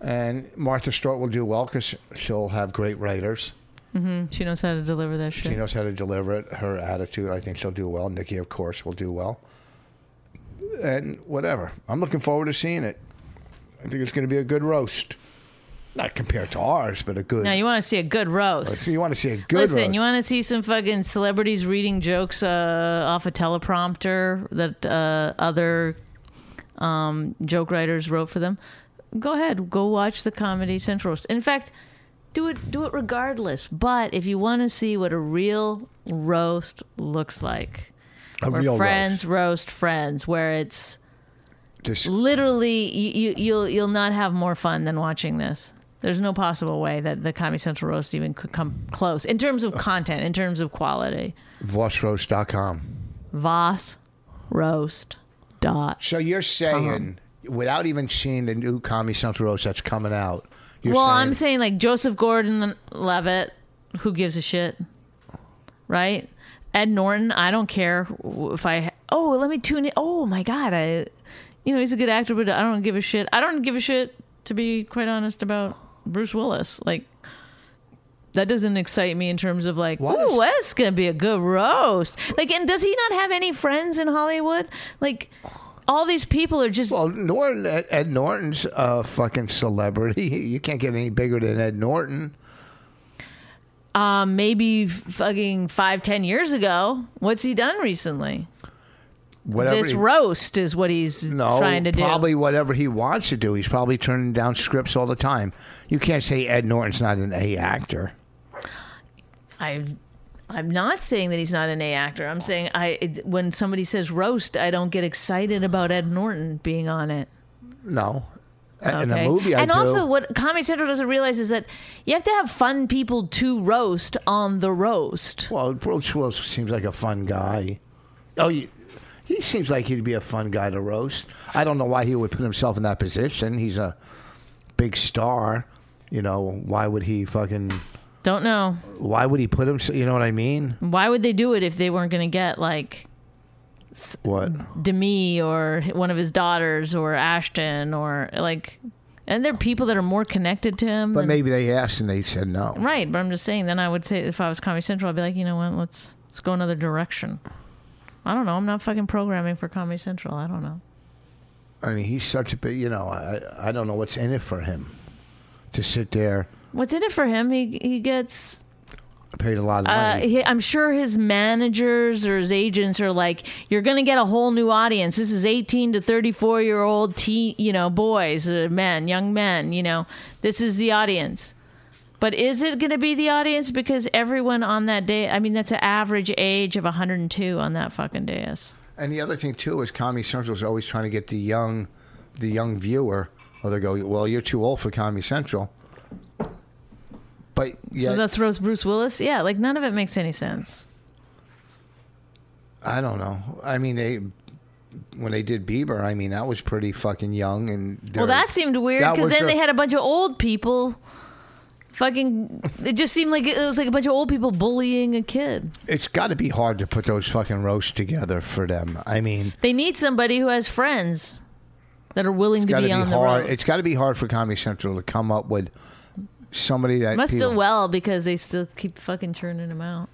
S1: And Martha Stewart will do well because she'll have great writers. Mm-hmm.
S2: she knows how to deliver that shit.
S1: She knows how to deliver it. Her attitude, I think she'll do well. Nikki, of course, will do well. And whatever. I'm looking forward to seeing it. I think it's going to be a good roast. Not compared to ours, but a good.
S2: now you want to see a good roast.
S1: So you want to see a good
S2: Listen,
S1: roast.
S2: you want to see some fucking celebrities reading jokes uh, off a teleprompter that uh, other um, joke writers wrote for them? Go ahead, go watch the Comedy Central. roast. In fact, do it do it regardless. But if you want to see what a real roast looks like,
S1: a
S2: where friends roast friends, where it's.
S1: Just-
S2: literally you, you you'll you'll not have more fun than watching this. There's no possible way that the Comedy Central roast even could come close in terms of content, in terms of quality. Roast dot.
S1: So you're saying, without even seeing the new Comedy Central roast that's coming out, you're
S2: Well,
S1: saying,
S2: I'm saying like Joseph Gordon-Levitt. Who gives a shit, right? Ed Norton. I don't care if I. Oh, let me tune in. Oh my god, I. You know he's a good actor, but I don't give a shit. I don't give a shit to be quite honest about Bruce Willis. Like that doesn't excite me in terms of like,
S1: What
S2: oh,
S1: is-
S2: that's gonna be a good roast. Like, and does he not have any friends in Hollywood? Like, all these people are just
S1: Well, Norton, Ed, Ed Norton's a fucking celebrity. You can't get any bigger than Ed Norton.
S2: um, maybe fucking five, ten years ago. What's he done recently?
S1: Whatever
S2: this
S1: he-
S2: roast is what he's
S1: No,
S2: trying to do.
S1: probably whatever he wants to do. He's probably turning down scripts all the time. You can't say Ed Norton's not an A actor.
S2: I, I'm not saying that he's not an A actor. I'm saying I when somebody says roast, I don't get excited about Ed Norton being on it.
S1: No. A- In
S2: Okay.
S1: a movie, I
S2: and
S1: do.
S2: also, what Comedy Central doesn't realize is that you have to have fun people to roast on the roast.
S1: well, Bruce Willis seems like a fun guy. Oh, you, he seems like he'd be a fun guy to roast. I don't know why he would put himself in that position. He's a big star. You know, why would he fucking?
S2: Don't know
S1: Why would he put himself? You know what I mean?
S2: why would they do it if they weren't going to get like
S1: What?
S2: Demi or one of his daughters or Ashton or like, and there are people that are more connected to him.
S1: But
S2: than-
S1: maybe they asked and they said no.
S2: right. But I'm just saying. Then I would say if I was Comedy Central, I'd be like, you know what? Let's let's go another direction. I don't know. I'm not fucking programming for Comedy Central. I don't know.
S1: I mean, he's such a big. You know, I I don't know what's in it for him to sit there,
S2: What's in it for him? He he gets
S1: paid a lot of
S2: Uh,
S1: money.
S2: he, I'm sure his managers or his agents are like, "You're going to get a whole new audience. This is 18 to 34 year old teen, you know, boys, uh, men, young men. You know, this is the audience." But is it going to be the audience? Because everyone on that day, I mean, that's an average age of 102 on that fucking dais.
S1: And the other thing too is Comedy Central is always trying to get the young, the young viewer. Or they go, well, you're too old for Comedy Central. But yeah,
S2: So that's Rose Bruce Willis? Yeah, like none of it makes any sense.
S1: I don't know. I mean, they when they did Bieber, I mean, that was pretty fucking young. And
S2: Well, that seemed weird because then
S1: a-
S2: they had a bunch of old people. Fucking, it just seemed like it was like a bunch of old people bullying a kid.
S1: It's got to be hard to put those fucking roasts together for them. I mean,
S2: They need somebody who has friends that are willing to
S1: got to
S2: be
S1: be
S2: on the
S1: hard.
S2: road.
S1: It's got to be hard for Comedy Central to come up with somebody that
S2: Must
S1: people-
S2: do well because they still keep fucking churning them out.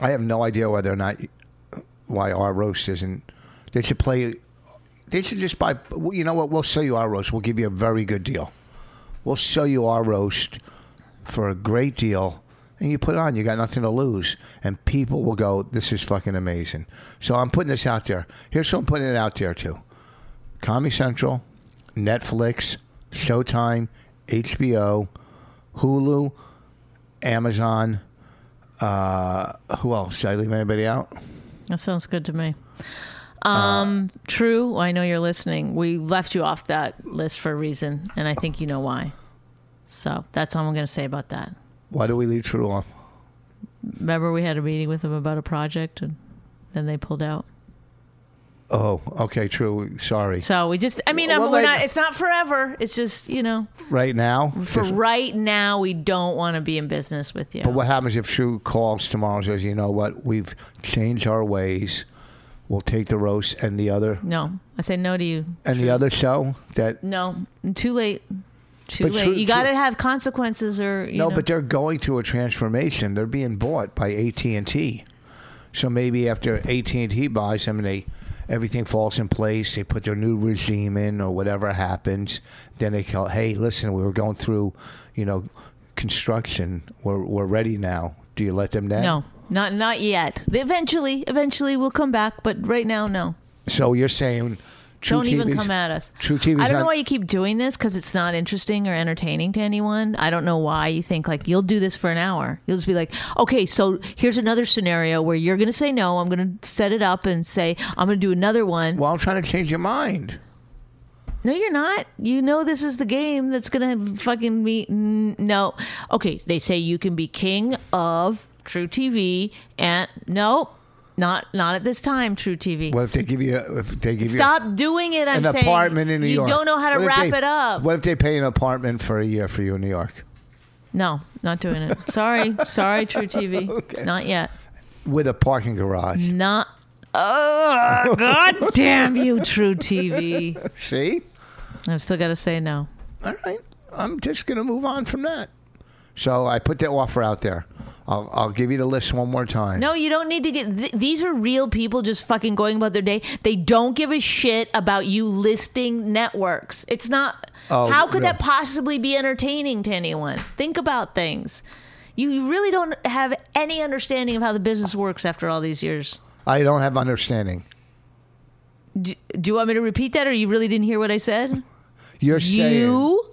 S1: I have no idea whether or not why our roast isn't. They should play. They should just buy. You know what? We'll sell you our roast. We'll give you a very good deal. We'll sell you our roast for a great deal, and you put it on. You got nothing to lose, and people will go. This is fucking amazing. So I'm putting this out there. Here's who I'm putting it out there to: Comedy Central, Netflix, Showtime, HBO, Hulu, Amazon. Uh, who else? Should I leave anybody out?
S2: That sounds good to me. Um, true. I know you're listening. We left you off that list for a reason, and I think you know why. So that's all I'm going to say about that.
S1: Why do we leave True off?
S2: Remember, we had a meeting with them about a project, and then they pulled out.
S1: Oh, okay, True. Sorry.
S2: So we just, I mean,
S1: Well,
S2: not, it's not forever. It's just, you know,
S1: Right now,
S2: for
S1: Just-
S2: right now, we don't want to be in business with you.
S1: But what happens if True calls tomorrow and says, "You know what? We've changed our ways. We'll take the roast and the other
S2: no, I say no to you.
S1: and the other show that
S2: No, too late. Too
S1: But
S2: late.
S1: true-
S2: you got to have consequences, or you
S1: no,
S2: know.
S1: but they're going through a transformation. They're being bought by AT and T. So maybe after AT and T buys them, and they everything falls in place. They put their new regime in, or whatever happens. Then they call, "Hey, listen, we were going through, you know, construction. We're we're ready now. Do you let them down?"
S2: No, not not yet. Eventually, eventually we'll come back, but right now, no.
S1: So you're saying True
S2: Don't even
S1: TV's
S2: come at us.
S1: True TV's
S2: I don't know why you keep doing this because it's not interesting or entertaining to anyone. I don't know why you think like you'll do this for an hour. You'll just be like, okay, so here's another scenario where you're going to say no. I'm going to set it up and say I'm going to do another one.
S1: Well, I'm trying to change your mind.
S2: No, you're not. You know this is the game that's going to fucking be. n- No. Okay, they say you can be king of True TV, and no, not not at this time. True TV.
S1: What if they give you? a- If they give you
S2: Stop doing it. I'm
S1: an
S2: saying
S1: apartment in New
S2: you
S1: York?
S2: You don't know how to
S1: What
S2: wrap
S1: they-
S2: it up.
S1: What if they pay an apartment for a year for you in New York
S2: No, not doing it. Sorry, sorry, True TV. Not yet.
S1: with a parking garage?
S2: Not. Oh, God damn you, True TV.
S1: See,
S2: I've still got to say no.
S1: all right. I'm just gonna move on from that. So I put that offer out there. I'll, I'll give you the list one more time.
S2: No, you don't need to get. Th- these are real people just fucking going about their day. They don't give a shit about you listing networks. It's not.
S1: Oh,
S2: how could
S1: no.
S2: that possibly be entertaining to anyone? Think about things. You really don't have any understanding of how the business works after all these years.
S1: I don't have understanding.
S2: Do, do you want me to repeat that, or you really didn't hear what I said?
S1: You're saying
S2: You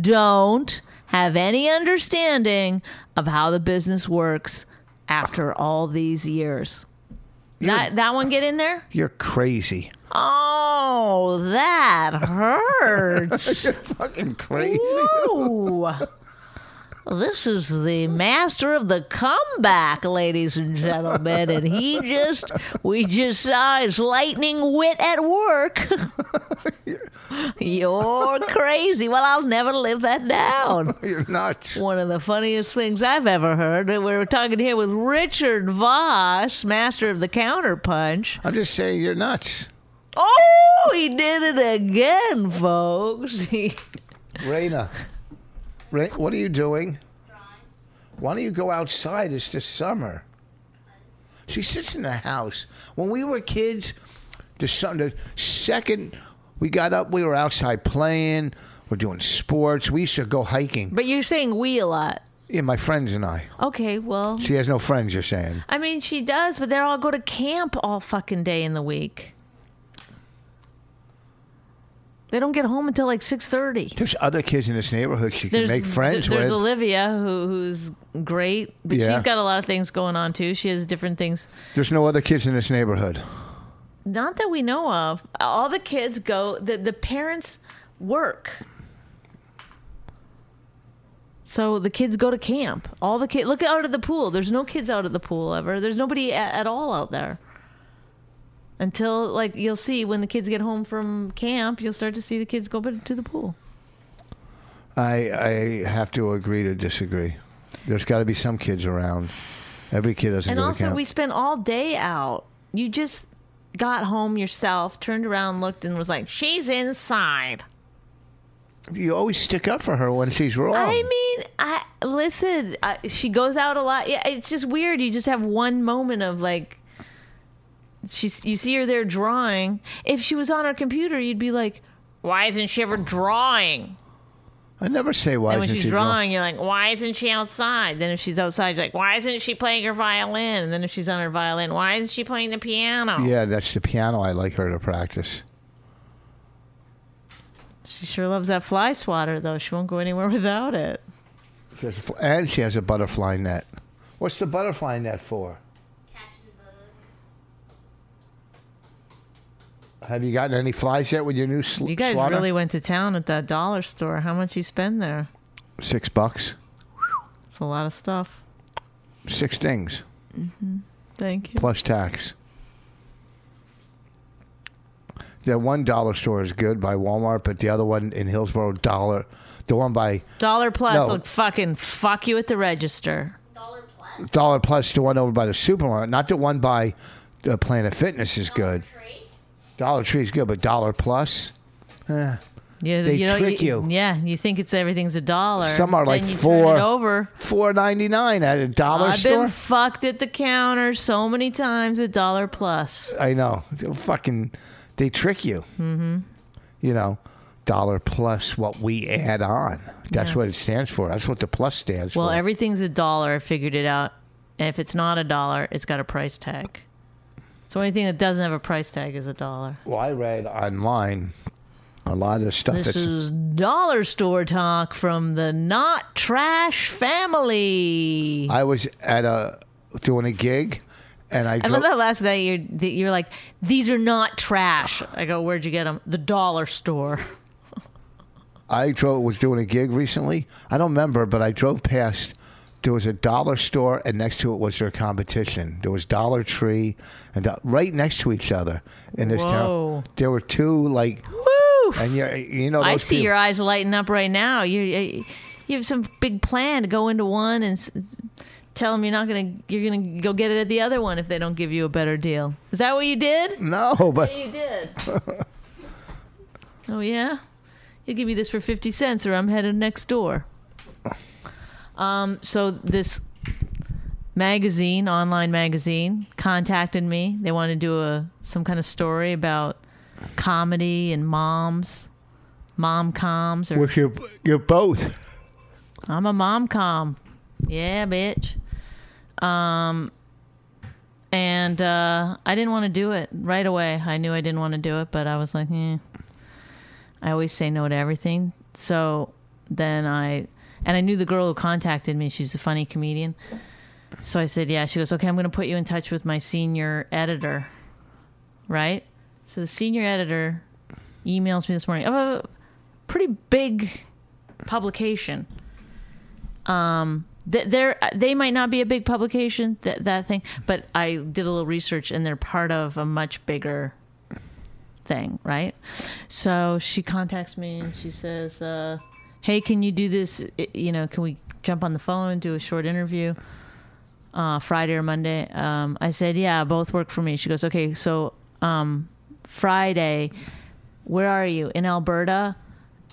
S2: don't have any understanding of how the business works after all these years. That that one get in there?
S1: you're crazy.
S2: Oh, that hurts.
S1: Fucking crazy.
S2: This is the master of the comeback, ladies and gentlemen, and he just we just saw his lightning wit at work. You're crazy. Well, I'll never live that down.
S1: You're nuts.
S2: One of the funniest things I've ever heard. We were talking here with Richard Voss, master of the counterpunch.
S1: I'm just saying you're nuts.
S2: Oh, he did it again, folks.
S1: Rayna, What are you doing? Why don't you go outside? It's the summer. She sits in the house. When we were kids, the, sun, the second we got up, we were outside playing. We're doing sports. We used to go hiking.
S2: but you're saying we a lot.
S1: Yeah, my friends and I.
S2: Okay, well,
S1: She has no friends. You're saying?
S2: I mean, she does, but they all go to camp all fucking day in the week. They don't get home until like six thirty.
S1: There's other kids in this neighborhood she can
S2: There's
S1: make friends
S2: there's
S1: with.
S2: Olivia who who's great, but
S1: Yeah.
S2: she's got a lot of things going on too. She has different things.
S1: There's no other kids in this neighborhood.
S2: Not that we know of. All the kids go. The the parents work. So the kids go to camp. All the kids look out at the pool. There's no kids out at the pool ever. There's nobody at, at all out there. Until like you'll see when the kids get home from camp, you'll start to see the kids go to the pool.
S1: I I have to agree to disagree. There's got to be some kids around. Every kid doesn't
S2: And
S1: go to
S2: also, we spent all day out. You just got home yourself, turned around, looked, and was like, "She's inside."
S1: you always stick up for her when she's wrong.
S2: I mean, I listen. I, she goes out a lot. Yeah, it's just weird. You just have one moment of like, she's. You see her there drawing. If she was on her computer, you'd be like, "Why isn't she ever drawing?"
S1: I never say why
S2: and when
S1: isn't
S2: she's
S1: she
S2: drawing, you're like, "Why isn't she outside?" Then if she's outside, you're like, "Why isn't she playing her violin?" And then if she's on her violin, why isn't she playing the piano?
S1: Yeah, that's the piano. I like her to practice.
S2: She sure loves that fly swatter, though. She won't go anywhere without it.
S1: She has And she has a butterfly net. What's the butterfly net for?
S3: Catching bugs.
S1: Have you gotten any flies yet with your new sl-
S2: You guys
S1: swatter?
S2: really went to town at that dollar store. How much you spend there?
S1: Six bucks.
S2: It's a lot of stuff.
S1: Six things Mm-hmm.
S2: Thank you.
S1: plus tax. That one dollar store is good by Walmart, but the other one in Hillsborough, dollar. The one by
S2: Dollar plus
S1: No.
S2: will fucking fuck you at the register.
S3: Dollar plus.
S1: Dollar Plus, the one over by the supermarket, not the one by uh, Planet Fitness is good.
S3: Tree.
S1: Dollar Tree is good, but Dollar Plus, eh,
S2: You,
S1: They
S2: you know,
S1: trick you.
S2: Yeah, you think it's everything's a dollar.
S1: Some are like
S2: then you
S1: four-
S2: Turn it over.
S1: four ninety nine at a dollar store.
S2: I've
S1: store.
S2: been fucked at the counter so many times at Dollar Plus.
S1: I know. They'll fucking, they trick you. Mm-hmm. You know, dollar plus what we add on. That's
S2: Yeah.
S1: what it stands for. That's what the plus stands for.
S2: Well,
S1: for.
S2: everything's a dollar. I figured it out. And if it's not a dollar, it's got a price tag. So anything that doesn't have a price tag is a dollar.
S1: well, I read online a lot of the stuff
S2: This
S1: that's.
S2: is dollar store talk from the not trash family.
S1: I was at a doing a gig, and I.
S2: I
S1: Drove,
S2: love that last night. You're that you're like, these are not trash. I go, where'd you get them? The dollar store.
S1: I drove was doing a gig recently. I don't remember, but I drove past. There was a dollar store, and next to it was their competition. There was Dollar Tree, and do- right next to each other in this
S2: Whoa.
S1: town. There were two like,
S2: Woo!
S1: and you you know those
S2: I see
S1: people-
S2: your eyes lighting up right now. You you have some big plan to go into one and s- tell them you're not gonna you're gonna go get it at the other one if they don't give you a better deal. Is that what you did?
S1: No, but
S2: You did. oh yeah, you give me this for fifty cents, or I'm headed next door. Um, so this magazine, online magazine, contacted me. They wanted to do a some kind of story about comedy and moms, mom coms, or
S1: you're you're both.
S2: I'm a mom com. Yeah, bitch. Um, and uh, I didn't want to do it right away. I knew I didn't want to do it, but I was like, eh. I always say no to everything. So then I, and I knew the girl who contacted me. She's a funny comedian. So I said, yeah. She goes, okay, I'm going to put you in touch with my senior editor. Right? So the senior editor emails me this morning of a pretty big publication um they're they might not be a big publication that that thing but i did a little research and they're part of a much bigger thing right so she contacts me and she says uh hey can you do this you know can we jump on the phone and do a short interview uh friday or monday um i said yeah both work for me she goes okay so um friday where are you in alberta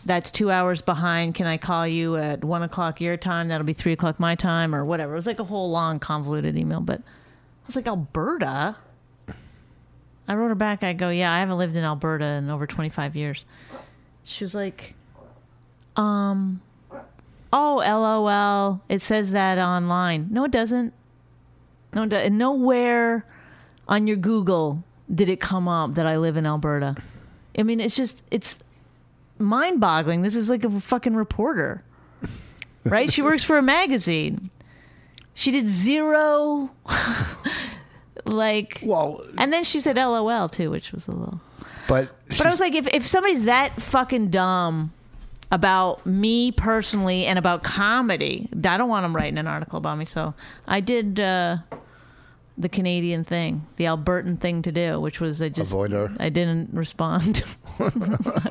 S2: that's two hours behind. Can I call you at one o'clock your time? That'll be three o'clock my time, or whatever. It was like a whole long, convoluted email, but I was like, Alberta? I wrote her back. I go, Yeah, I haven't lived in Alberta in over 25 years. She was like, Um, oh, lol. It says that online. No, it doesn't. No, it nowhere on your Google did it come up that I live in Alberta. I mean, it's just, it's mind boggling. This is like a fucking reporter, right? she works for a magazine. She did zero, like,
S1: Well,
S2: and then she said LOL too, which was a little.
S1: but
S2: But I was like, if, if somebody's that fucking dumb about me personally and about comedy, I don't want them writing an article about me. So I did uh, the Canadian thing, the Albertan thing to do, which was I just
S1: Avoid her.
S2: I didn't respond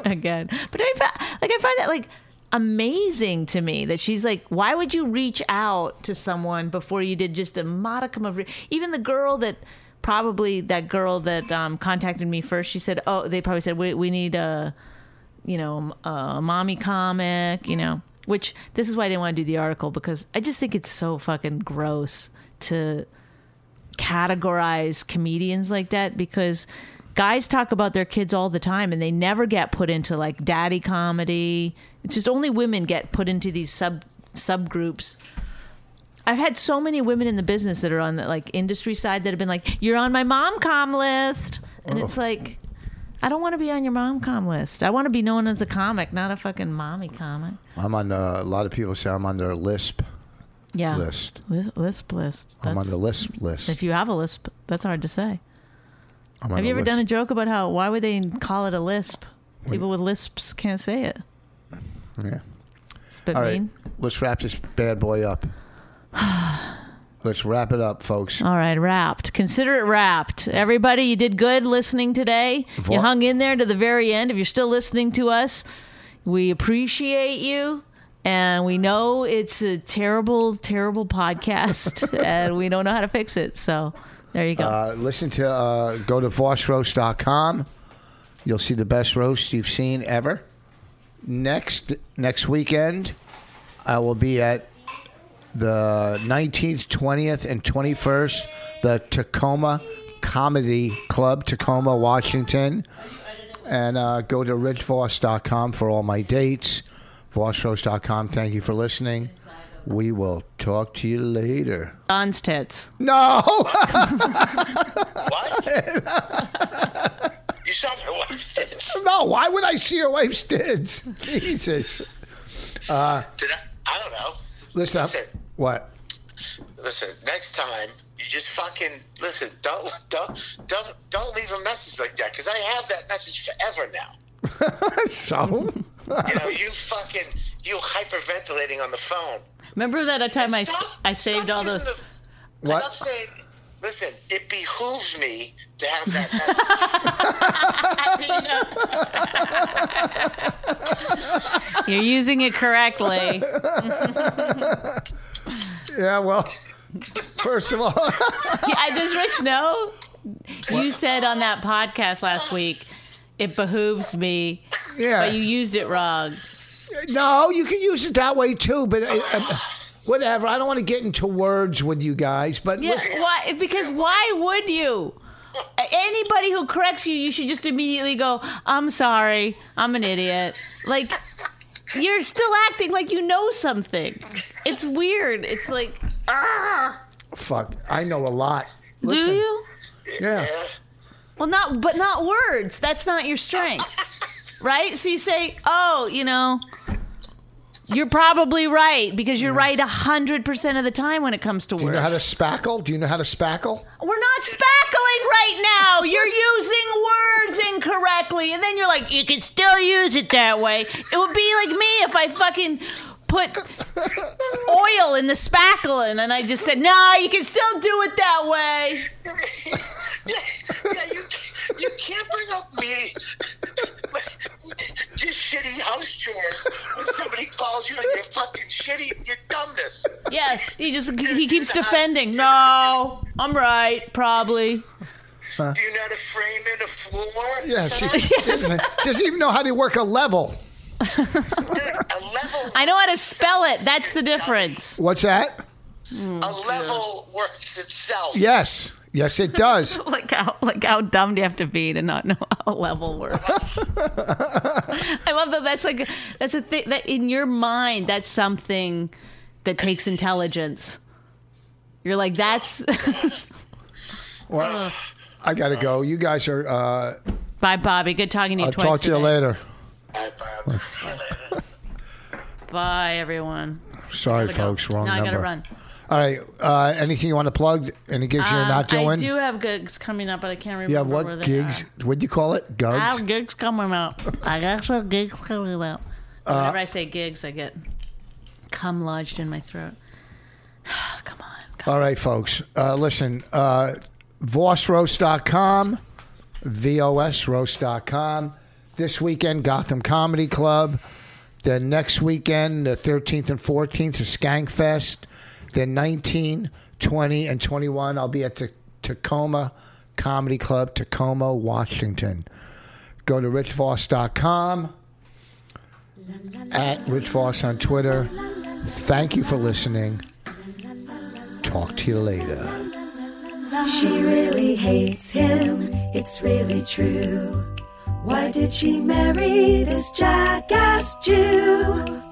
S2: again. But I like I find that like amazing to me that she's like, why would you reach out to someone before you did just a modicum of re- even the girl that probably that girl that um, contacted me first. She said, oh, they probably said we we need a you know a uh, mommy comic, you know. Which this is why I didn't want to do the article because I just think it's so fucking gross to categorize comedians like that because guys talk about their kids all the time and they never get put into like daddy comedy. It's just only women get put into these sub subgroups. I've had so many women in the business that are on the like industry side that have been like, "You're on my mom com list," and oh. it's like, I don't want to be on your mom com list. I want to be known as a comic, not a fucking mommy comic.
S1: I'm on the. A lot of people say I'm on their lisp
S2: Yeah,
S1: list.
S2: Lisp list.
S1: I'm on the lisp list.
S2: If you have a lisp, that's hard to say.
S1: I'm on
S2: Have you ever
S1: list.
S2: done a joke about how why would they call it a lisp? People with lisps can't say it.
S1: Yeah.
S2: It's a bit
S1: All right.
S2: mean.
S1: Let's wrap this bad boy up. Let's wrap it up, folks.
S2: All right, wrapped. Consider it wrapped. Everybody, you did good listening today.
S1: Vo-
S2: You hung in there to the very end. If you're still listening to us, we appreciate you. And we know it's a terrible, terrible podcast, and we don't know how to fix it. So there you go.
S1: Uh, listen to uh, go to vossroast.com. You'll see the best roast you've seen ever. Next next weekend, I will be at the 19th, 20th, and 21st, the Tacoma Comedy Club, Tacoma, Washington. And uh, go to richvoss.com for all my dates. Vossroast.com. Thank you for listening. We will talk to you later.
S2: Don's tits.
S1: No!
S4: What? you saw my wife's tits.
S1: No, why would I see your wife's tits? Jesus.
S4: Did I? I don't know.
S1: Listen, I'm-
S4: Listen.
S1: What?
S4: Listen, next time you just fucking listen. Don't don't don't don't leave a message like that because I have that message forever now.
S1: So?
S4: You know, you fucking you hyperventilating on the phone.
S2: Remember that time I,
S4: Stop-
S2: I saved all
S4: using
S2: those.
S4: The,
S1: What?
S4: Stop saying. Listen, it behooves me to have that message.
S2: You're using it correctly.
S1: Yeah, well, first of all,
S2: I does Rich know? You said on that podcast last week, it behooves me,
S1: yeah.
S2: but you used it wrong.
S1: no, you can use it that way too, but uh, uh, whatever. I don't want to get into words with you guys, but
S2: Yeah, why? Because why would you? Anybody who corrects you, you should just immediately go, "I'm sorry, I'm an idiot." Like you're still acting like you know something. It's weird. It's like, ah,
S1: fuck, I know a lot.
S2: do you?
S1: Yeah.
S2: Well, not, but not words. That's not your strength, right? So you say, "Oh, you know." You're probably right because you're right a hundred percent of the time when it comes to words.
S1: Do you
S2: words.
S1: know how to spackle? Do you know how to spackle?
S2: We're not spackling right now. You're using words incorrectly. And then you're like, you can still use it that way. It would be like me if I fucking put oil in the spackling and then I just said, no, you can still do it that way.
S4: yeah, yeah, you you can't bring up me just shitty house chores when somebody calls you on your fucking shitty your dumbness.
S2: Yes, he just he keeps defending. No, I'm right, probably.
S4: Uh, do you know how to frame in a floor?
S1: Yeah, she
S4: up.
S1: doesn't, doesn't even know how to work a level.
S4: Dude, a level.
S2: I know how to spell it. That's the difference.
S1: What's that?
S4: a level works itself.
S1: Yes. Yes, it does.
S2: like how like how dumb do you have to be to not know how level works? I love that. That's like that's a thing that in your mind that's something that takes intelligence. You're like that's
S1: Well, I got to go. You guys are. Uh,
S2: bye, Bobby. Good talking to you
S1: I'll
S2: twice.
S1: talk to you
S2: today.
S1: later.
S4: Bye. You later.
S2: Bye, everyone.
S1: Sorry,
S2: Gotta go.
S1: folks. Wrong
S2: no, I gotta run.
S1: All right. Uh, anything you want to plug? Any gigs you're
S2: Um,
S1: not doing?
S2: I do have gigs coming up, but I can't remember.
S1: Have
S2: where
S1: what
S2: they
S1: gigs?
S2: are.
S1: What'd you call it? Gigs.
S2: I have gigs coming up. I got some gigs coming up.
S1: Uh,
S2: Whenever I say gigs, I get cum lodged in my throat. Come on. Come
S1: All right, folks. Uh, listen, uh, VossRoast.com, VOSRoast.com. This weekend, Gotham Comedy Club. Then next weekend, the 13th and 14th, is Skankfest. Then 19, 20, and 21, I'll be at the Tacoma Comedy Club, Tacoma, Washington. Go to richvoss.com, at Rich Voss on Twitter. Thank you for listening. Talk to you later.
S5: She really hates him, it's really true. Why did she marry this jackass Jew?